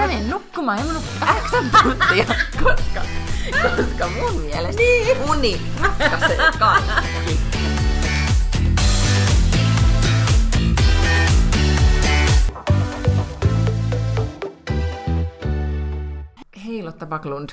Mä menen nukkumaan ja mun on X tuntia, koska, koska mun mielestä niin. uni ratkaisee kaikki. Hei Lotta Baklund.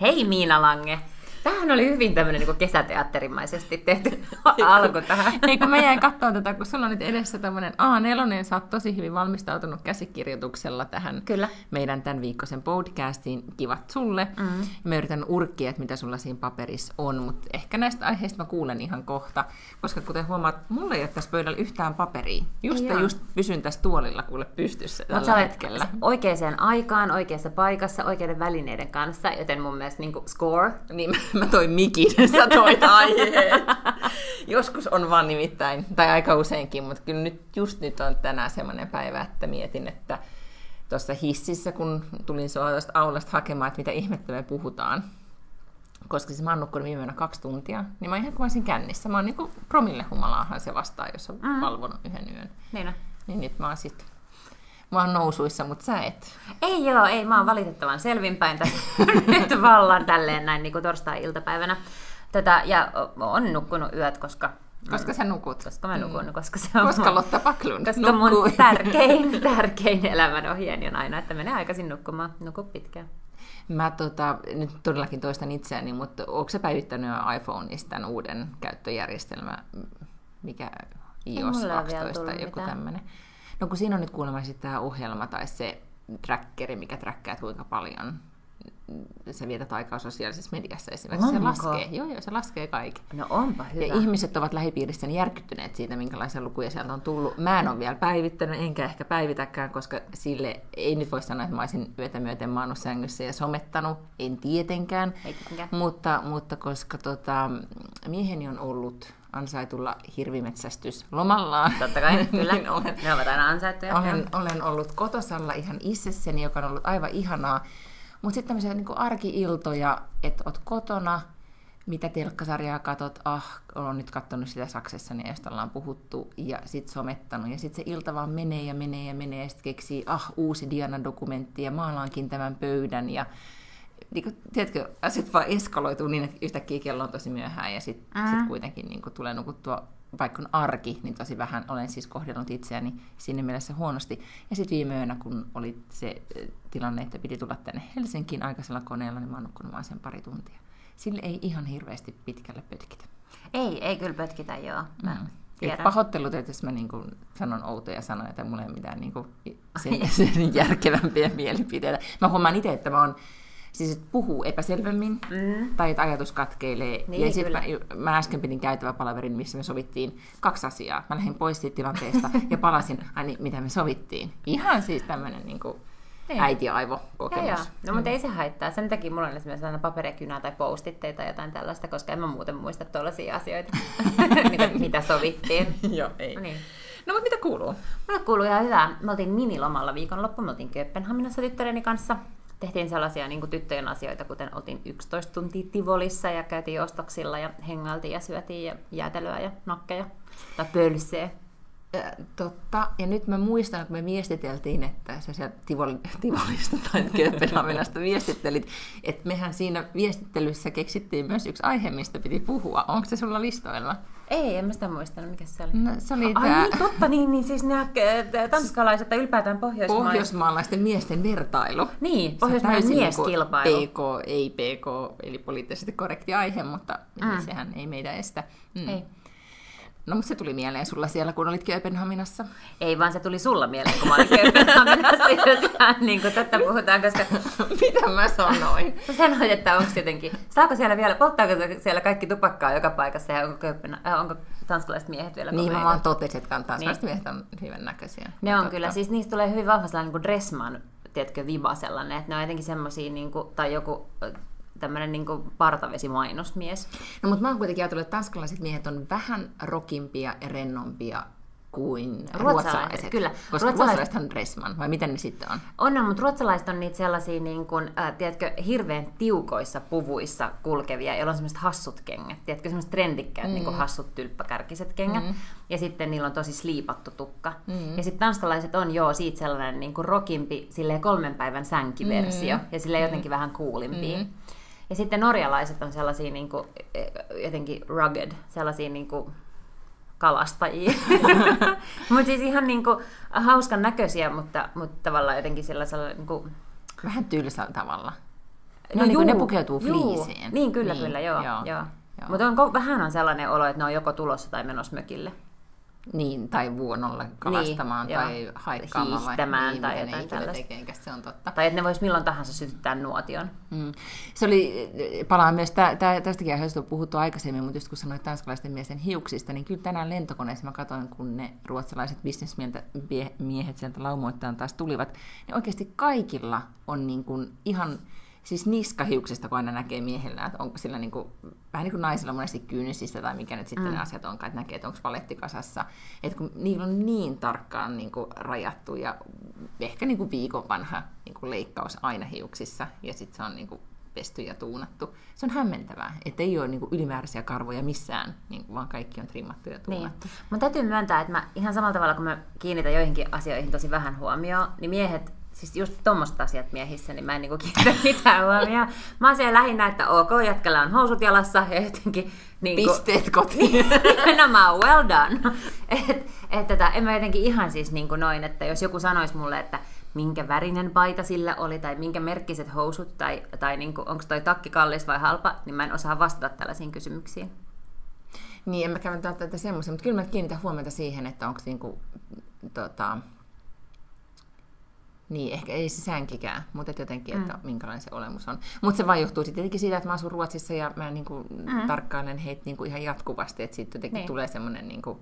Hei Miina Lange. Tämähän oli hyvin tämmöinen niin kesäteatterimaisesti tehty alku tähän. Ei kun mä jäin katsoa tätä, kun sulla on nyt edessä tämmöinen A4, sä oot tosi hyvin valmistautunut käsikirjoituksella tähän Kyllä. meidän tämän viikkoisen podcastiin. Kivat sulle. Mm. Mä yritän urkkia, että mitä sulla siinä paperissa on, mutta ehkä näistä aiheista mä kuulen ihan kohta, koska kuten huomaat, mulla ei ole tässä pöydällä yhtään paperia. Just, ja just pysyn tässä tuolilla kuule pystyssä tällä Mut sä olet hetkellä. oikeaan aikaan, oikeassa paikassa, oikeiden välineiden kanssa, joten mun mielestä niin score. Niin mä, toin mikin, sä toit aiheet. Joskus on vaan nimittäin, tai aika useinkin, mutta kyllä nyt, just nyt on tänään semmoinen päivä, että mietin, että tuossa hississä, kun tulin sua tuosta aulasta hakemaan, että mitä ihmettä me puhutaan, koska siis mä oon nukkunut viime yönä kaksi tuntia, niin mä ihan kuin kännissä. Mä oon niinku promillehumalaahan se vastaa, jos on mm. valvonut yhden yön. Niin. Niin nyt mä oon sit, mä oon nousuissa, mutta sä et. Ei joo, ei, mä oon valitettavan selvinpäin tässä nyt vallan tälleen näin niin kuin torstai-iltapäivänä. Tätä, ja on nukkunut yöt, koska Koska sä nukut. koska mä nukun, mm. koska se on Koska mun, Lotta Paklund koska mun tärkein, tärkein elämänohjeeni on aina, että menee aikaisin nukkumaan, nuku pitkään. Mä tota, nyt todellakin toistan itseäni, mutta onko sä päivittänyt jo iPhoneista tämän uuden käyttöjärjestelmä, mikä iOS mulle ole vielä 12 tai tullut joku tämmöinen? No kun siinä on nyt kuulemma sitten tämä ohjelma tai se trackeri, mikä trackkaa, kuinka paljon sä vietät aikaa sosiaalisessa mediassa esimerkiksi. Se Onko? laskee, joo joo, se laskee kaiken. No onpa hyvä. Ja ihmiset ovat lähipiirissäni järkyttyneet siitä, minkälaisia lukuja sieltä on tullut. Mä en ole vielä päivittänyt, enkä ehkä päivitäkään, koska sille ei nyt voi sanoa, että mä olisin yötä myöten maannut sängyssä ja somettanut. En tietenkään. Ei tietenkään. Mutta, mutta koska tota, mieheni on ollut ansaitulla hirvimetsästys lomallaan. Totta kai, kyllä. niin olen, Ne ovat aina ansaittuja. olen, olen ollut kotosalla ihan itsessäni, joka on ollut aivan ihanaa. Mutta sitten tämmöisiä niin arki-iltoja, että oot kotona, mitä telkkasarjaa katot, ah, olen nyt katsonut sitä Saksessa, josta ollaan puhuttu, ja sitten somettanut, ja sitten se ilta vaan menee ja menee ja menee, ja sitten keksii, ah, uusi Diana-dokumentti, ja maalaankin tämän pöydän, ja niin kuin, tiedätkö, asiat vaan eskaloituu niin, että yhtäkkiä kello on tosi myöhään, ja sitten mm. sit kuitenkin niin kuin, tulee nukuttua vaikka on arki, niin tosi vähän olen siis kohdellut itseäni sinne mielessä huonosti. Ja sitten viime yönä, kun oli se tilanne, että piti tulla tänne Helsinkiin aikaisella koneella, niin mä oon nukkunut vaan sen pari tuntia. Sille ei ihan hirveästi pitkälle pötkitä. Ei, ei kyllä pötkitä, joo. Mä Mm. tiedän. Et pahoittelut, että jos mä niin kuin sanon outoja sanoja tai mulla ei ole mitään niin kuin sen, sen järkevämpiä mielipiteitä. Mä huomaan itse, että mä oon siis että puhuu epäselvemmin Mm. tai että ajatus katkeilee. Niin, ja sitten mä, mä äsken pidin käytävä palaverin, missä me sovittiin kaksi asiaa. Mä lähdin pois siitä tilanteesta ja palasin, ai niin, mitä me sovittiin. Ihan siis tämmöinen niin kuin Niin. äiti-aivokokemus. Joo, joo. No mutta ei se haittaa. Sen takia mulla on esimerkiksi aina paperikynää tai postitteita tai jotain tällaista, koska en mä muuten muista tuollaisia asioita, mitä, mitä sovittiin. joo, ei. Niin. No mutta mitä kuuluu? Mulle kuuluu ihan hyvää. Me oltiin minilomalla viikonloppu, me oltiin Kööpenhaminassa tyttäreni kanssa. Tehtiin sellaisia niin tyttöjen asioita, kuten oltiin 11 tuntia Tivolissa ja käytiin ostoksilla ja hengailtiin ja syötiin ja jäätelöä ja nakkeja tai pölseä. Äh, Totta. Ja nyt mä muistan, kun me viestiteltiin, että sä sieltä Tivoli, Tivolista tai Kööpenhaminasta viestittelit, että mehän siinä viestittelyssä keksittiin myös yksi aihe, mistä piti puhua. Onko se sulla listoilla? Ei, en mä sitä muistanut, mikä se oli. No, se oli Ai tää niin, totta, niin, niin siis nämä tanskalaiset tai ylipäätään pohjoismaiset. pohjoismaalaisten miesten vertailu. Niin, pohjoismainen täysin mieskilpailu. Niinku PK, ei PK, eli poliittisesti korrekti aihe, mutta mm. sehän ei meidän estä. Mm. Ei. No, mutta se tuli mieleen sulla siellä, kun olit Kööpenhaminassa. Ei, vaan se tuli sulla mieleen, kun mä olin Kööpenhaminassa, jos ihan niin kuin tästä puhutaan, koska Mitä mä sanoin? sä sanoit, että onko jotenkin, saako siellä vielä, polttaako siellä kaikki tupakkaa joka paikassa ja onko, Kööpenha, äh, onko tanskalaiset miehet vielä Niin, mä vaan totesin, että kantaa Niin. miehet on hyvän näköisiä. Ne on Totta. kyllä, siis niistä tulee hyvin vahva sellainen niin dressman, tiedätkö, viba sellainen, että ne on jotenkin semmosia, niin kuin, tai joku tämmöinen niin partavesi-mainosmies. No, mutta mä oon kuitenkin ajatellut, että tanskalaiset miehet on vähän rokimpia ja rennompia kuin Ruotsalaiset, ruotsalaiset. kyllä. Koska Ruotsalaiset- ruotsalaiset on dressman, vai miten ne sitten on? On, on, mutta ruotsalaiset on niitä sellaisia, niin kuin, äh, tiedätkö, hirveän tiukoissa puvuissa kulkevia, joilla on semmoiset hassut kengät. Tiedätkö, semmoiset trendikkäät, mm. niin kuin hassut tylppäkärkiset kengät. Mm. Ja sitten niillä on tosi sliipattu tukka. Mm. Ja sitten tanskalaiset on joo siitä sellainen niin kuin silleen kolmen päivän sänkiversio. Mm. Ja silleen jotenkin vähän kuulimpi. Mm. Ja sitten norjalaiset on sellaisia niin kuin, eh, jotenkin rugged, sellaisia niin kuin, kalastajia. mutta siis ihan niinku hauskan näköisiä, mutta, mutta tavallaan jotenkin sellaisella... Niinku... Vähän tylsällä tavalla. No, no niin kuin ne pukeutuu fliisiin. Niin, kyllä, niin, kyllä, joo. joo, joo. joo. Mutta on, vähän on sellainen olo, että ne on joko tulossa tai menossa mökille. Niin, tai vuonolla kalastamaan Niin, tai joo. haikkaamaan. Hiihtämään vai, tai niin, ne jotain tällaista. tekeekään, se on totta. Tai että ne vois milloin tahansa sytyttää nuotion. Mm. Se oli, palaan myös, tä, tä, tästäkin aiheesta on puhuttu aikaisemmin, mutta just kun sanoit tanskalaisten miesten hiuksista, niin kyllä tänään lentokoneessa mä katsoin, kun ne ruotsalaiset bisnesmiehet sieltä laumoittain taas tulivat, niin oikeasti kaikilla on niin kuin ihan, siis niskahiuksista, kun aina näkee miehellä, että onko sillä niin kuin, vähän niin kuin naisilla monesti kynsistä tai mikä nyt sitten mm. ne asiat onkaan, että näkee, että onko paletti kasassa. Että kun niillä on niin tarkkaan niin kuin rajattu ja ehkä niin kuin viikon vanha niin kuin leikkaus aina hiuksissa ja sitten se on niin kuin pesty ja tuunattu. Se on hämmentävää, että ei ole niin kuin ylimääräisiä karvoja missään, niin kuin, vaan kaikki on trimmattu ja Niin. tuunattu. Mun täytyy myöntää, että mä ihan samalla tavalla, kun mä kiinnitän joihinkin asioihin tosi vähän huomioon, niin miehet, siis just tommoset asiat miehissä, niin mä en niinku kiinnitä mitään huomioon. Mä oon siellä lähinnä, että ok, jätkällä on housut jalassa ja jotenkin... Niinku, Pisteet kotiin. Nimenomaan, well done. Et, et, tätä, en mä jotenkin ihan siis niin kuin noin, että jos joku sanoisi mulle, että minkä värinen paita sillä oli, tai minkä merkkiset housut, tai, tai niin onko toi takki kallis vai halpa, niin mä en osaa vastata tällaisiin kysymyksiin. Niin, en mä käyn välttämättä semmoisen, mutta kyllä mä kiinnitän huomiota siihen, että onko niinku, tota, niin, ehkä ei se sänkikään, mutta et jotenkin, että minkälainen se olemus on. Mutta se vaan johtuu sitten tietenkin siitä, että mä asun Ruotsissa ja mä niinku mm. tarkkailen heitä niinku ihan jatkuvasti, että siitä jotenkin Niin. tulee semmoinen, niinku,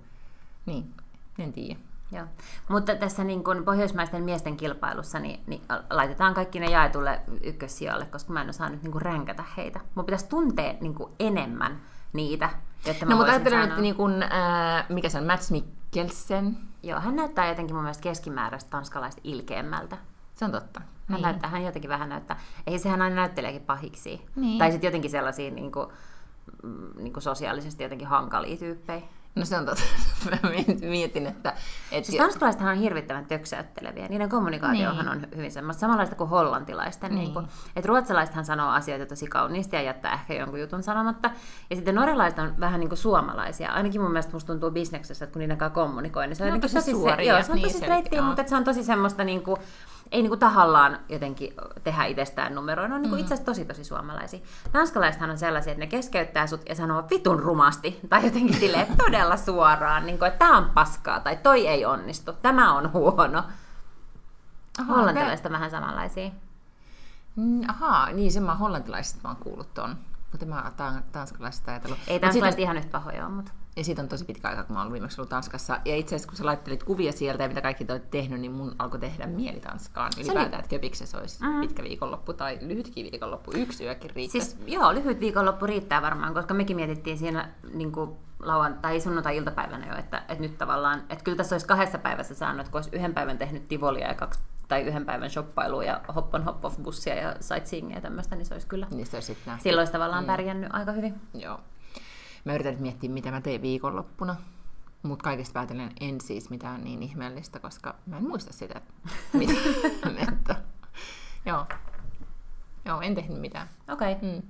niin, en tiedä. Joo. Mutta tässä niin kuin pohjoismaisten miesten kilpailussa niin, niin laitetaan kaikki ne jaetulle ykkössijalle, koska mä en osaa nyt niin kuin ränkätä heitä. Mun pitäisi tuntea niin kuin enemmän niitä, jotta mä No, mutta ajattelen, että niin kun, ää, mikä se on, Mats Mikkelsen, Joo, hän näyttää jotenkin mun mielestä keskimääräistä tanskalaista ilkeämmältä. se on totta. Hän, niin. näyttää, hän jotenkin vähän näyttää. Ei sehän aina näytteleekin pahiksi. Niin. Tai sitten jotenkin sellaisia niin kuin, mm, niin kuin sosiaalisesti jotenkin hankalia tyyppejä. No se on totta. Mä mietin, että... että Siis tanskalaisethan on hirvittävän töksäytteleviä. Niiden kommunikaatiohan Niin. on hyvin semmoista samanlaista kuin hollantilaisten. Niin. Niin. Kuin, että ruotsalaisethan sanoo asioita tosi kauniisti ja jättää ehkä jonkun jutun sanomatta. Ja sitten norjalaiset on vähän niin kuin suomalaisia. Ainakin mun mielestä musta tuntuu bisneksessä, että kun niiden kanssa kommunikoi, niin se on, jotenkin tosi tosi suoria, joo, se on niin tosi joo. mutta se on tosi semmoista niin kuin, ei niin kuin tahallaan jotenkin tehdä itsestään numeroa. Ne on niin kuin itse asiassa tosi tosi suomalaisia. Tanskalaisethan on sellaisia, että ne keskeyttää sut ja sanoo vitun rumasti. Tai jotenkin silleen todella suoraan, niin kuin, että tämä on paskaa tai toi ei onnistu, tämä on huono. Aha, Hollantilaiset on vähän samanlaisia. Mm, Ahaa, niin sen mä oon hollantilaisista mä oon kuullut ton. Mutta mä oon tan- tanskalaisista ajatellut. Ei tanskalaiset siitä- ihan yhtä pahoja ole, mutta... Ja siitä on tosi pitkä aika, kun mä oon viimeksi ollut Tanskassa. Ja itse asiassa, kun sä laittelit kuvia sieltä ja mitä kaikki te olet tehnyt, niin mun alkoi tehdä mieli Tanskaan. Ylipäätään, että Köpiksessä olisi mm. pitkä viikonloppu tai lyhytkin viikonloppu. Yksi yökin riittäisi. Siis joo, lyhyt viikonloppu riittää varmaan, koska mekin mietittiin siinä niin kuin lauan, tai sunnuntai-iltapäivänä jo, että, että nyt tavallaan, että kyllä tässä olisi kahdessa päivässä saanut, että kun olisi yhden päivän tehnyt tivolia ja kaksi, tai yhden päivän shoppailua ja hop on hop off bussia ja sightseeingia ja tämmöistä, niin se olisi kyllä, Niistä olisi sitten nähty. silloin olisi tavallaan pärjännyt aika hyvin. Joo. Mä yritän nyt miettiä, mitä mä teen viikonloppuna. Mutta kaikesta päätellen en siis mitään niin ihmeellistä, koska mä en muista sitä, että mitä. että, joo. Joo, en tehnyt mitään. Okei. Okay. Mm.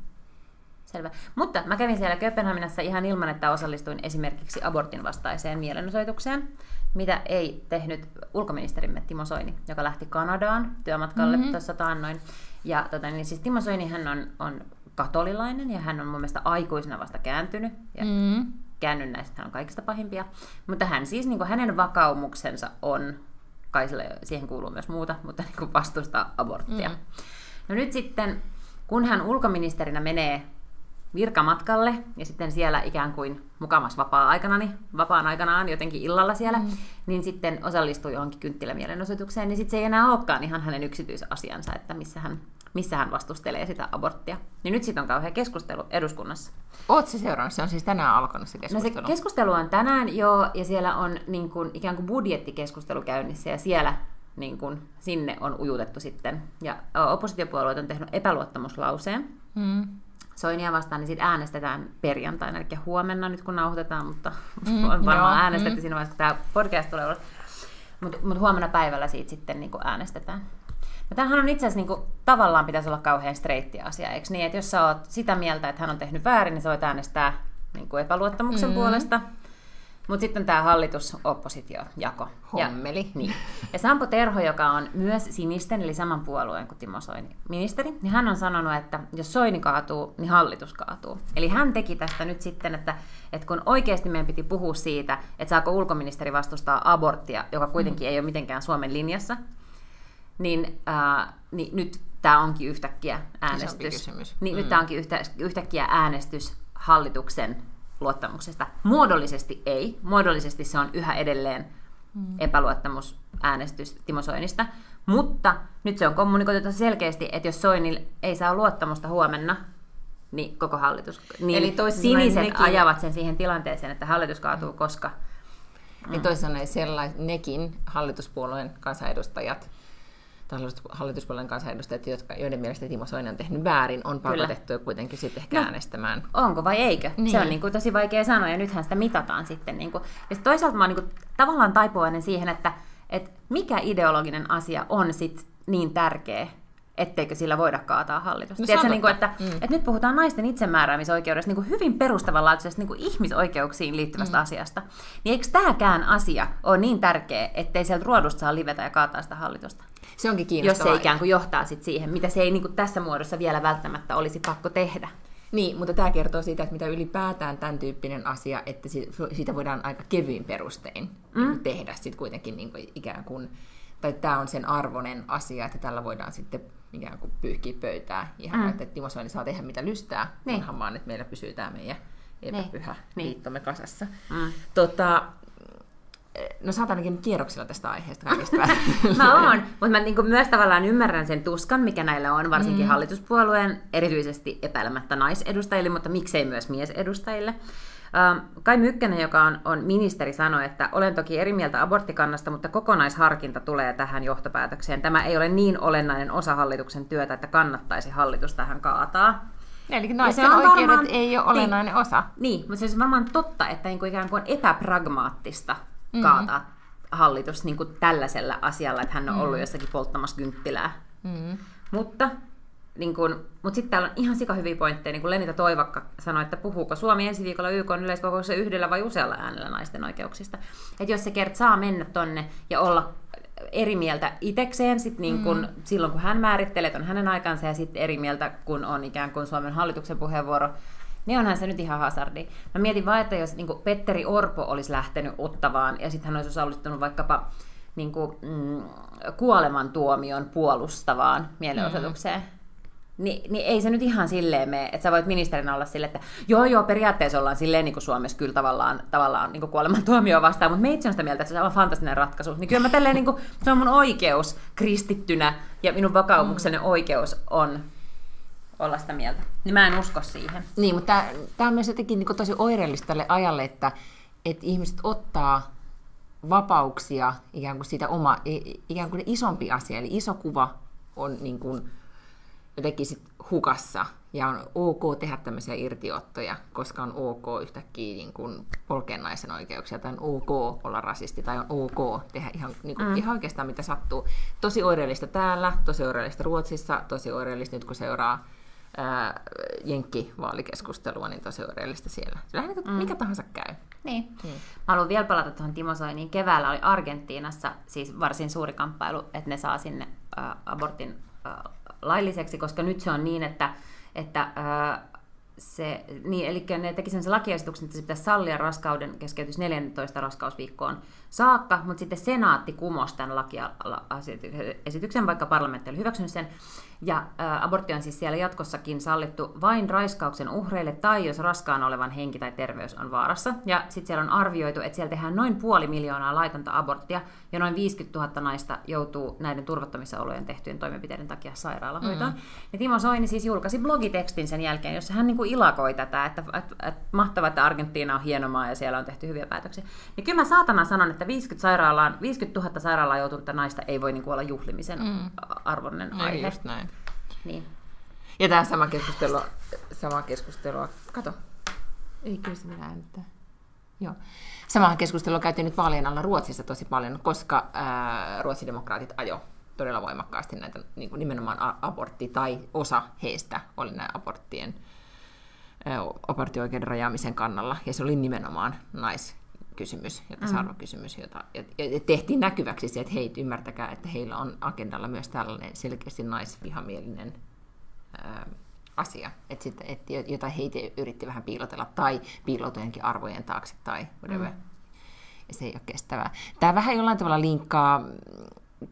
Selvä. Mutta mä kävin siellä Kööpenhaminassa ihan ilman, että osallistuin esimerkiksi abortin vastaiseen mielenosoitukseen, mitä ei tehnyt ulkoministerimme Timo Soini, joka lähti Kanadaan työmatkalle mm-hmm. tuossa taannoin. Ja tota, niin siis Timo Soini hän on, on katolilainen ja hän on mun mielestä aikuisena vasta kääntynyt. Ja Mm. käännynnäistä hän on kaikista pahimpia. Mutta hän siis, niin kuin hänen vakaumuksensa on, kai sille, siihen kuuluu myös muuta, mutta niin kuin vastustaa aborttia. Mm. No nyt sitten, kun hän ulkoministerinä menee virkamatkalle ja sitten siellä ikään kuin mukamas vapaa-aikanani, vapaan aikanaan jotenkin illalla siellä, mm. niin sitten osallistuu johonkin kynttilämielenosoitukseen, niin sitten se ei enää olekaan ihan hänen yksityisasiansa, että missä hän missä hän vastustelee sitä aborttia. Niin nyt siitä on kauhean keskustelu eduskunnassa. Oot se seurannut? Se on siis tänään alkanut se No keskustelu. se keskustelu on tänään jo, ja siellä on niin kuin, ikään kuin budjettikeskustelu käynnissä, ja siellä niin kuin, sinne on ujutettu sitten. Ja oppositiopuolueet on tehnyt epäluottamuslauseen Mm. Soinia vastaan, niin siitä äänestetään perjantaina, eli huomenna nyt kun nauhoitetaan, mutta Mm, mm, on varmaan joo, äänestetty mm. siinä vaiheessa, kun tämä podcast tulee ulos. Mutta mut huomenna päivällä siitä sitten niin äänestetään. No tämähän on itse asiassa niin kuin, tavallaan pitäisi olla kauhean streitti asia, eikö niin? Että jos sä oot sitä mieltä, että hän on tehnyt väärin, niin sä voit äänestää niin kuin epäluottamuksen Mm. puolesta. Mutta sitten tämä hallitus-oppositio-jako. Hommeli. Ja, niin. ja Sampo Terho, joka on myös sinisten, eli saman puolueen kuin Timo Soini ministeri, niin hän on sanonut, että jos Soini kaatuu, niin hallitus kaatuu. Eli hän teki tästä nyt sitten, että, että kun oikeasti meidän piti puhua siitä, että saako ulkoministeri vastustaa aborttia, joka kuitenkin ei ole mitenkään Suomen linjassa, niin, äh, niin nyt tämä onkin yhtäkkiä äänestys. Niin, Mm. Nyt tämä onkin yhtä, yhtäkkiä äänestys hallituksen luottamuksesta. Muodollisesti ei. Muodollisesti se on yhä edelleen Mm. epäluottamusäänestys Timo Soinista. Mutta nyt se on kommunikoitu selkeästi, että jos Soini ei saa luottamusta huomenna, niin koko hallitus. Niin Eli toisin siniset nekin- ajavat sen siihen tilanteeseen, että hallitus kaatuu koska. Niin toisin sanoen sellais, nekin hallituspuolueen kansanedustajat, hallituspuolueen kansanedustajat, jotka, joiden mielestä Timo Soini on tehnyt väärin, on Kyllä. pakotettu kuitenkin sitten ehkä No. äänestämään. Onko vai eikö? Niin. Se on niin kuin tosi vaikea sanoa ja nythän sitä mitataan sitten. Niin kuin. Ja sit toisaalta mä oon niin kuin tavallaan taipuvainen siihen, että, että mikä ideologinen asia on sit niin tärkeä, etteikö sillä voida kaataa hallitusta. No Tiedätkö, niin kuin, että, Mm. että nyt puhutaan naisten itsemääräämisoikeudesta niin kuin hyvin perustavanlaatuisesta niin kuin ihmisoikeuksiin liittyvästä mm. asiasta. Niin eikö tämäkään asia ole niin tärkeä, ettei sieltä ruodusta saa livetä ja kaataa sitä hallitusta? Se onkin Jos kiinnostavaa. se ikään kuin johtaa sit siihen, mitä se ei niin kuin tässä muodossa vielä välttämättä olisi pakko tehdä. Niin, mutta tämä kertoo siitä, että mitä ylipäätään tämän tyyppinen asia, että si- siitä voidaan aika kevyin perustein mm. tehdä sitten kuitenkin niin kuin ikään kuin, tai tämä on sen arvoinen asia, että tällä voidaan sitten ikään kuin pyyhkiä pöytää ihan, mm. että Timo Soini saa tehdä mitä lystää, Niin. kunhan vaan, että meillä pysyy tämä meidän epäpyhä Niin. liittomme kasassa. Mm. Tota, no sä oot ainakin kierroksilla tästä aiheesta kaikista Mä oon, mutta mä niinku myös tavallaan ymmärrän sen tuskan, mikä näillä on, varsinkin mm. hallituspuolueen, erityisesti epäilemättä naisedustajille, mutta miksei myös miesedustajille. Ähm, Kai Mykkänen, joka on, on ministeri, sanoi, että olen toki eri mieltä aborttikannasta, mutta kokonaisharkinta tulee tähän johtopäätökseen. Tämä ei ole niin olennainen osa hallituksen työtä, että kannattaisi hallitus tähän kaataa. Eli naisten on oikeudet varmaan- ei ole olennainen osa. Niin, mutta se olisi varmaan totta, että niin kuin ikään kuin on epäpragmaattista kaataa hallitus niin kuin tällaisella asialla, että hän on ollut jossakin polttamassa kynttilää. Mm. Mutta niin kun, mutta sitten täällä on ihan sika hyviä pointteja, niin kuin Lenita Toivakka sanoi, että puhuuko Suomi ensi viikolla YK yleiskokouksessa yhdellä vai usealla äänellä naisten oikeuksista. Että jos se kert saa mennä tonne ja olla eri mieltä itekseen sit niin kun, mm. silloin, kun hän määrittelee, että on hänen aikansa, ja sitten eri mieltä, kun on ikään kuin Suomen hallituksen puheenvuoro, niin onhan se nyt ihan hazardi. Mä mietin vaan, että jos niin Petteri Orpo olisi lähtenyt ottavaan, ja sitten hän olisi osallistunut vaikkapa niin kuin, mm, kuolemantuomion puolustavaan mielenosoitukseen, mm. Ni, niin ei se nyt ihan silleen mene, että sä voit ministerinä olla silleen, että joo joo, periaatteessa ollaan silleen niin kuin Suomessa kyllä tavallaan, tavallaan niin kuin kuolemantuomio vastaan, mutta me itse on sitä mieltä, että se on aivan fantastinen ratkaisu. Niin kyllä mä tälleen, niin kuin, se on mun oikeus kristittynä ja minun vakaumukseni mm. oikeus on olla sitä mieltä. Niin mä en usko siihen. Niin, mutta tämä on myös jotenkin niin tosi oireellista tälle ajalle, että, että ihmiset ottaa vapauksia ikään kuin siitä oma, ikään kuin isompi asia, eli iso kuva on niin kuin jotenkin sit hukassa ja on ok tehdä tämmöisiä irtiottoja, koska on ok yhtäkkiä niin kuin polkea naisen oikeuksia, tai on ok olla rasisti, tai on ok tehdä ihan, niin kuin, mm. ihan oikeastaan mitä sattuu. Tosi oireellista täällä, tosi oireellista Ruotsissa, tosi oireellista nyt kun seuraa ää, Jenkki-vaalikeskustelua, niin tosi oireellista siellä. On niin kuin, mm. mikä tahansa käy. Niin. Mm. Mä haluan vielä palata tuohon Timo Soiniin. Keväällä oli Argentiinassa siis varsin suuri kamppailu, että ne saa sinne abortin lailliseksi, koska nyt se on niin, että, että äh, se, niin, eli ne teki sen lakiesityksen, että se pitäisi sallia raskauden keskeytys 14 raskausviikkoon saakka, mutta sitten senaatti kumosi tämän lakiesityksen, vaikka parlamentti oli hyväksynyt sen. Ja ä, abortti on siis siellä jatkossakin sallittu vain raiskauksen uhreille tai jos raskaan olevan henki tai terveys on vaarassa. Ja sitten siellä on arvioitu, että siellä tehdään noin puoli miljoonaa laitonta aborttia ja noin 50 000 naista joutuu näiden turvattomissa olojen tehtyjen toimenpiteiden takia sairaalahoitoon. Mm. Ja Timo Soini siis julkaisi blogitekstin sen jälkeen, jossa hän niinku ilakoi tätä, että, että, että mahtavaa, että Argentiina on hieno maa ja siellä on tehty hyviä päätöksiä. Niin kyllä mä saatana sanon, että 50, sairaalaan, 50 000 sairaalaa joutunutta naista ei voi niinku olla juhlimisen mm. arvoinen aihe. Ei just näin. Niin. Ja tämä sama keskustelu, sama keskustelua, kato, ei kyllä se minä äänittää. Joo. Samaa keskustelua käytiin nyt vaalien alla Ruotsissa tosi paljon, koska ää, ruotsidemokraatit ajo todella voimakkaasti näitä niin kuin nimenomaan abortti, tai osa heistä oli näin aborttien, aborttioikeuden rajaamisen kannalla, ja se oli nimenomaan naiskysymys ja tasa-arvokysymys, jota ja, tehtiin näkyväksi se, että hei, ymmärtäkää, että heillä on agendalla myös tällainen selkeästi naisvihamielinen ää, asia, että sit, et, jota heitä yritti vähän piilotella tai piiloutujenkin arvojen taakse tai whatever. Mm. Ja se ei ole kestävää. Tämä vähän jollain tavalla linkkaa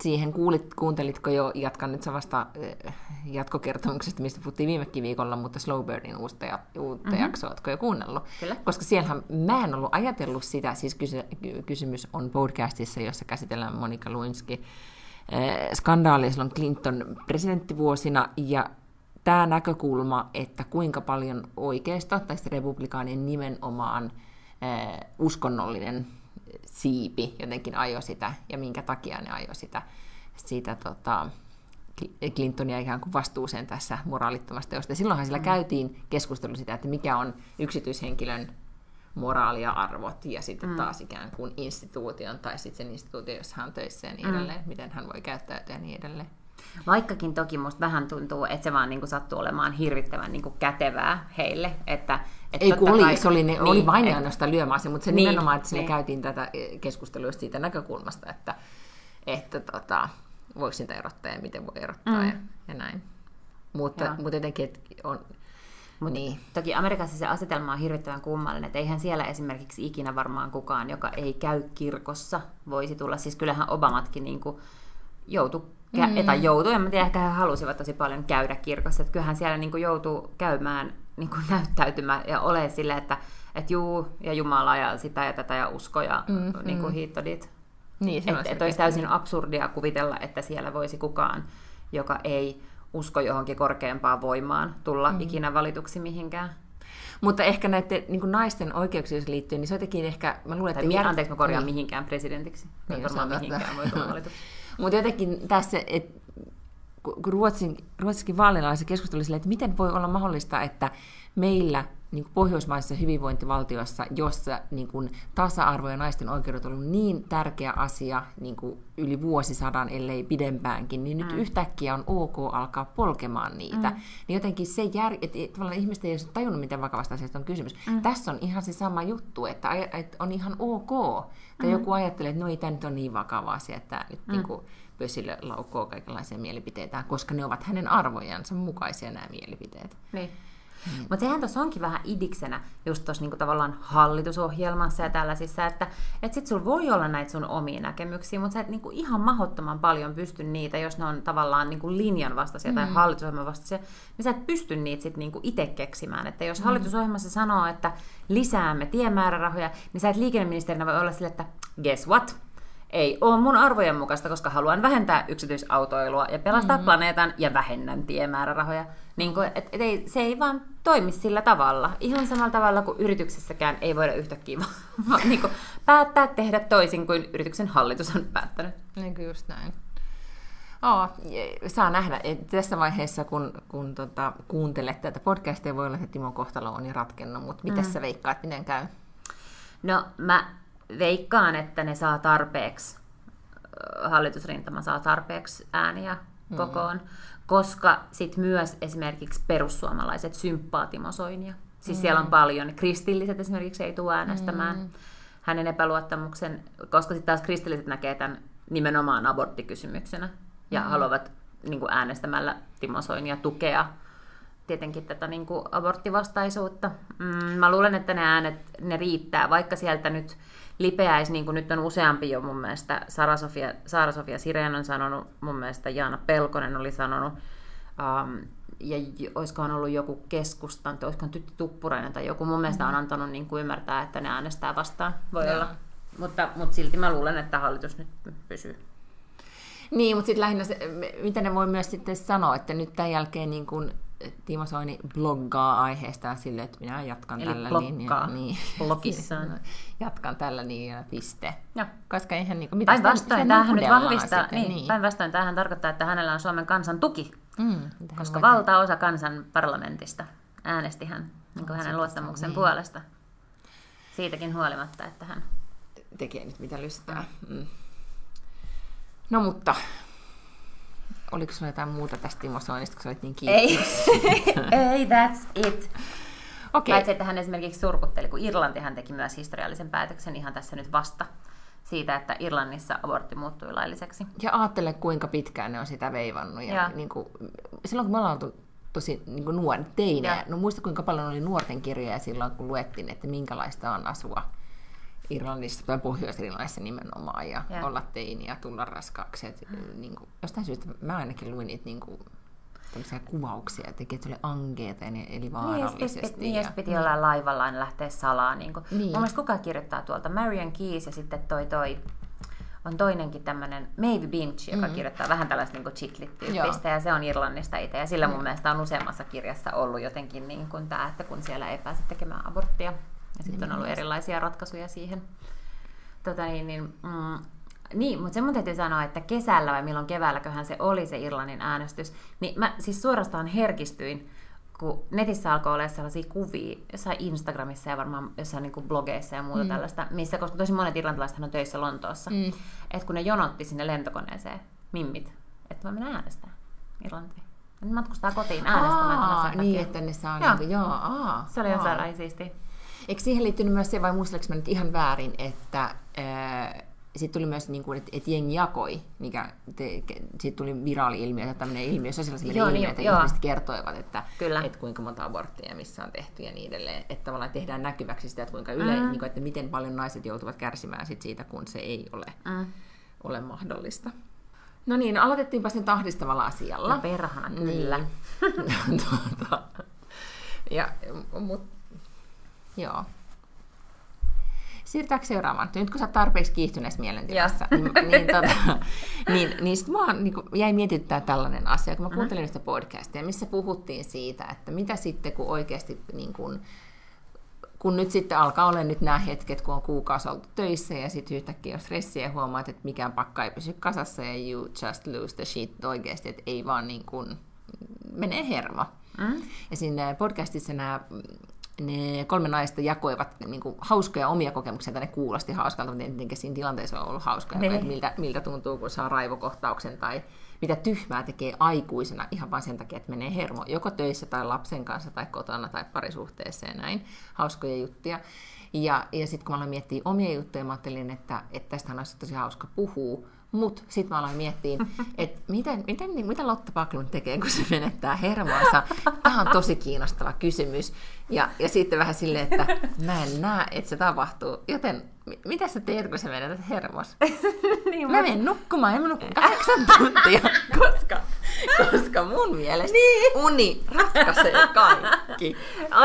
siihen, kuulit, kuuntelitko jo, jatkan nyt vasta äh, jatkokertomuksesta, mistä puhuttiin viimekin viikolla, mutta Slowbirdin uutta, ja, uutta mm-hmm. jaksoa, oletko jo kuunnellut? Kyllä. Koska siellähän mä en ollut ajatellut sitä, siis kysy, kysymys on podcastissa, jossa käsitellään Monika Lewinsky äh, skandaalia silloin Clinton presidenttivuosina, ja tämä näkökulma, että kuinka paljon oikeisto, tai sitten republikaanien nimenomaan äh, uskonnollinen siipi jotenkin ajo sitä, ja minkä takia ne ajo sitä, sitä tota, Clintonia ikään kuin vastuuseen tässä moraalittomasta teosta. Silloinhan sillä mm. käytiin keskustelu sitä, että mikä on yksityishenkilön moraali ja arvot, ja sitten mm. taas ikään kuin instituution, tai sitten sen instituutio, jossa hän on töissä ja niin mm. edelleen, miten hän voi käyttäytyä ja niin edelleen. Vaikkakin toki musta vähän tuntuu, että se vaan niin kuin sattuu olemaan hirvittävän niin kuin kätevää heille. Että, että ei kun oli, kai, se oli, ne, niin, oli vain ja ainoastaan lyömäasi, mutta se niin, nimenomaan, että siinä niin. käytiin tätä keskustelua siitä näkökulmasta, että, että tota, voiko sitä erottaa ja miten voi erottaa mm. ja, ja näin. Mutta, mutta jotenkin, että on, Mut niin. Toki Amerikassa se asetelma on hirvittävän kummallinen, että eihän siellä esimerkiksi ikinä varmaan kukaan, joka ei käy kirkossa, voisi tulla. Siis kyllähän Obamatkin niin kuin joutui mm. etäjoutui. En tiedä, ehkä he halusivat tosi paljon käydä kirkossa. Että kyllähän siellä niin kuin joutuu käymään, niin kuin näyttäytymään ja ole sille, että et juu ja Jumala ja sitä ja tätä ja usko ja mm, niin kuin mm. hiittodit. Niin, että et olisi täysin absurdia kuvitella, että siellä voisi kukaan, joka ei usko johonkin korkeampaan voimaan, tulla mm. ikinä valituksi mihinkään. Mutta ehkä näiden niin naisten oikeuksiin liittyen, niin se jotenkin ehkä, mä luulen, että... Jär... Anteeksi, mä korjaan niin. mihinkään presidentiksi. Niin, varmaan mihinkään voi tulla valituksi. Mutta jotenkin tässä, että kun Ruotsin, Ruotsissakin vaalilaisessa keskustelu sille, että miten voi olla mahdollista, että meillä niin kuin pohjoismaisessa hyvinvointivaltiossa, jossa niin kuin tasa-arvo ja naisten oikeudet on ollut niin tärkeä asia niin kuin yli vuosisadan, ellei pidempäänkin, niin mm. nyt yhtäkkiä on ok alkaa polkemaan niitä. Mm. Niin jotenkin se jär... tavallaan ihmiset ei ole tajunnut, miten vakavasta asiasta on kysymys. Mm. Tässä on ihan se sama juttu, että, on ihan ok. Tai mm. joku ajattelee, että no ei tämä nyt ole niin vakava asia, että nyt mm. niin kuin, pösille laukoo kaikenlaisia mielipiteitä, koska ne ovat hänen arvojansa mukaisia nämä mielipiteet. Niin. Mm. Mutta sehän tuossa onkin vähän idiksenä just tuossa niinku tavallaan hallitusohjelmassa ja tällaisissa, että et sit sulla voi olla näitä sun omia näkemyksiä, mutta sä et niinku ihan mahottoman paljon pysty niitä, jos ne on tavallaan niinku linjan vastaisia mm. tai hallitusohjelman vastaisia, niin sä et pysty niitä sit niinku itse keksimään. Että jos mm. hallitusohjelmassa sanoo, että lisäämme tiemäärärahoja, niin sä et liikenneministerinä voi olla sille, että guess what? ei ole mun arvojen mukaista, koska haluan vähentää yksityisautoilua ja pelastaa mm-hmm. planeetan ja vähennän tiemäärärahoja. Niin kuin, et, et ei, se ei vaan toimi sillä tavalla. Ihan samalla tavalla kuin yrityksessäkään ei voida yhtäkkiä vaan, niin kuin, päättää tehdä toisin kuin yrityksen hallitus on päättänyt. Niin kuin just näin. Oh, saa nähdä. Et tässä vaiheessa, kun, kun tota, kuuntelet tätä podcastia, voi olla, että Timo kohtalo on jo ratkennut, mutta miten mm. sä veikkaat, miten käy? No mä veikkaan, että ne saa tarpeeksi, hallitusrintama saa tarpeeksi ääniä. Kokoon, mm. koska sit myös esimerkiksi perussuomalaiset symppaa Timo Soinia. Siis mm. siellä on paljon, kristilliset esimerkiksi ei tule äänestämään mm. hänen epäluottamuksen, koska sitten taas kristilliset näkee tämän nimenomaan aborttikysymyksenä ja mm. haluavat niin kuin äänestämällä Timo Soinia tukea tietenkin tätä niin kuin aborttivastaisuutta. Mm, mä luulen, että ne äänet, ne riittää, vaikka sieltä nyt lipeäisi, niin kuin nyt on useampi jo mun mielestä, Sara-Sofia, Saara-Sofia Sireen on sanonut, mun mielestä Jaana Pelkonen oli sanonut, um, ja olisikohan ollut joku keskustan, tai olisikohan Tytti Tuppurainen tai joku, mun mielestä on antanut niin kuin ymmärtää, että ne äänestää vastaan, voi ja. olla. Mutta, mutta silti mä luulen, että hallitus nyt pysyy. Niin, mutta sitten lähinnä se, mitä ne voi myös sitten sanoa, että nyt tämän jälkeen niin kun Timo Soini bloggaa aiheesta silleen, että minä jatkan Eli tällä linjalla. Niin, blogissaan. jatkan tällä linjalla, piste. Joo. Koska eihän niin mitä päinvastoin, tämähän nyt vahvistaa, niin, niin. päinvastoin tämähän tarkoittaa, että hänellä on Suomen kansan tuki, mm, koska valtaosa kansan parlamentista äänesti hän niin kuin hänen luottamuksen niin. puolesta. Siitäkin huolimatta, että hän tekee nyt mitä lystää. Mm. No mutta, oliko sinulla jotain muuta tästä Timo Soinista, kun sä olit niin kiinnostunut? Ei, ei that's it. Okay. Paitsi, että hän esimerkiksi surkutteli, kun Irlantihan teki myös historiallisen päätöksen ihan tässä nyt vasta siitä, että Irlannissa abortti muuttui lailliseksi. Ja ajattele, kuinka pitkään ne on sitä veivannut. Ja, ja. Niin kuin, silloin kun me ollaan oltu tosi niin kuin nuori, teinejä, no muista kuinka paljon oli nuorten kirjoja silloin, kun luettiin, että minkälaista on asua Irlannissa tai Pohjois-Irlannissa nimenomaan ja yeah. olla teini ja tulla raskaaksi. Et, mm. niin kuin, jostain syystä mä ainakin luin niitä niin kuin, tämmöisiä kuvauksia, että se oli ankeeta ja ne eli vaarallisesti. Niin, ja, ja piti olla niin. laivalla ja lähteä salaa. Niin kuin. Niin. Mun mielestä kuka kirjoittaa tuolta? Marian Keys ja sitten toi toi on toinenkin tämmöinen Maeve Binch, joka mm-hmm. kirjoittaa vähän tällaista niin chiclit-tyyppistä, ja se on Irlannista itse, ja sillä mun mm. mielestä on useammassa kirjassa ollut jotenkin niin kuin tämä, että kun siellä ei pääse tekemään aborttia, ja sitten on ollut erilaisia ratkaisuja siihen. Tota niin, niin, mm, niin, mutta se mun täytyy sanoa, että kesällä vai milloin keväälläköhän se oli se Irlannin äänestys, niin mä siis suorastaan herkistyin, kun netissä alkoi olla sellaisia kuvia, jossain Instagramissa ja varmaan jossain niin blogeissa ja muuta mm. tällaista, missä, koska tosi monet irlantilaiset on töissä Lontoossa, mm. että kun ne jonotti sinne lentokoneeseen, mimmit, että mä menen äänestämään Irlantiin. Ne matkustaa kotiin äänestämään. Aa, niin, että ne saa... Joo. Niin kuin, joo, aa, se oli jossain siistiä. Eikö siihen liittynyt myös se, vai muisteliko mä nyt ihan väärin, että sitten tuli myös, niin kuin, että, että jengi jakoi, mikä sitten tuli viraali-ilmiö, että tämmöinen ilmiö, sosiaalisen joo, ilmiö, niin, että joo. ihmiset kertoivat, että, Kyllä. että kuinka monta aborttia missä on tehty ja niin edelleen. Että tavallaan tehdään näkyväksi sitä, että, kuinka yle, mm. niin kuin, että miten paljon naiset joutuvat kärsimään sit siitä, kun se ei ole, mm. ole mahdollista. No niin, aloitettiinpa sen tahdistavalla asialla. No perhana, kyllä. Niin. tuota, ja, mutta Joo. Siirrytäänkö seuraavaan? Nyt kun sä oot tarpeeksi kiihtyneessä mielentilassa, niin, niin, tota, niin, niin sit mua niin kuin, jäi mietittää tällainen asia, kun mä kuuntelin mm-hmm. podcastia, missä puhuttiin siitä, että mitä sitten kun oikeasti niin kuin, kun nyt sitten alkaa olla nyt nämä hetket, kun on kuukausi oltu töissä ja sitten yhtäkkiä on stressiä ja huomaat, että mikään pakka ei pysy kasassa ja you just lose the shit oikeasti, että ei vaan niin kuin menee hermo. Mm. Ja siinä podcastissa nämä ne kolme naista jakoivat niin kuin, hauskoja omia kokemuksia, ne kuulosti hauskalta, mutta tietenkin siinä tilanteessa on ollut hauskaa, niin. että miltä, miltä tuntuu, kun saa raivokohtauksen tai mitä tyhmää tekee aikuisena ihan vain sen takia, että menee hermo, joko töissä tai lapsen kanssa tai kotona tai parisuhteessa ja näin, hauskoja juttuja. Ja, ja sitten kun mä aloin miettiä omia juttuja, mä ajattelin, että, että tästä on tosi hauska puhua, mutta sitten mä aloin miettiä, että miten, miten, niin, mitä Lotta Paklun tekee, kun se menettää hermoansa. Tämä on tosi kiinnostava kysymys. Ja, ja sitten vähän silleen, että mä en näe, että se tapahtuu. Joten mitä sä teet, kun sä menetät hermos? niin, mä menen nukkumaan ja mä nukun kahdeksan tuntia, koska, koska mun mielestä niin. uni ratkaisee kaikki.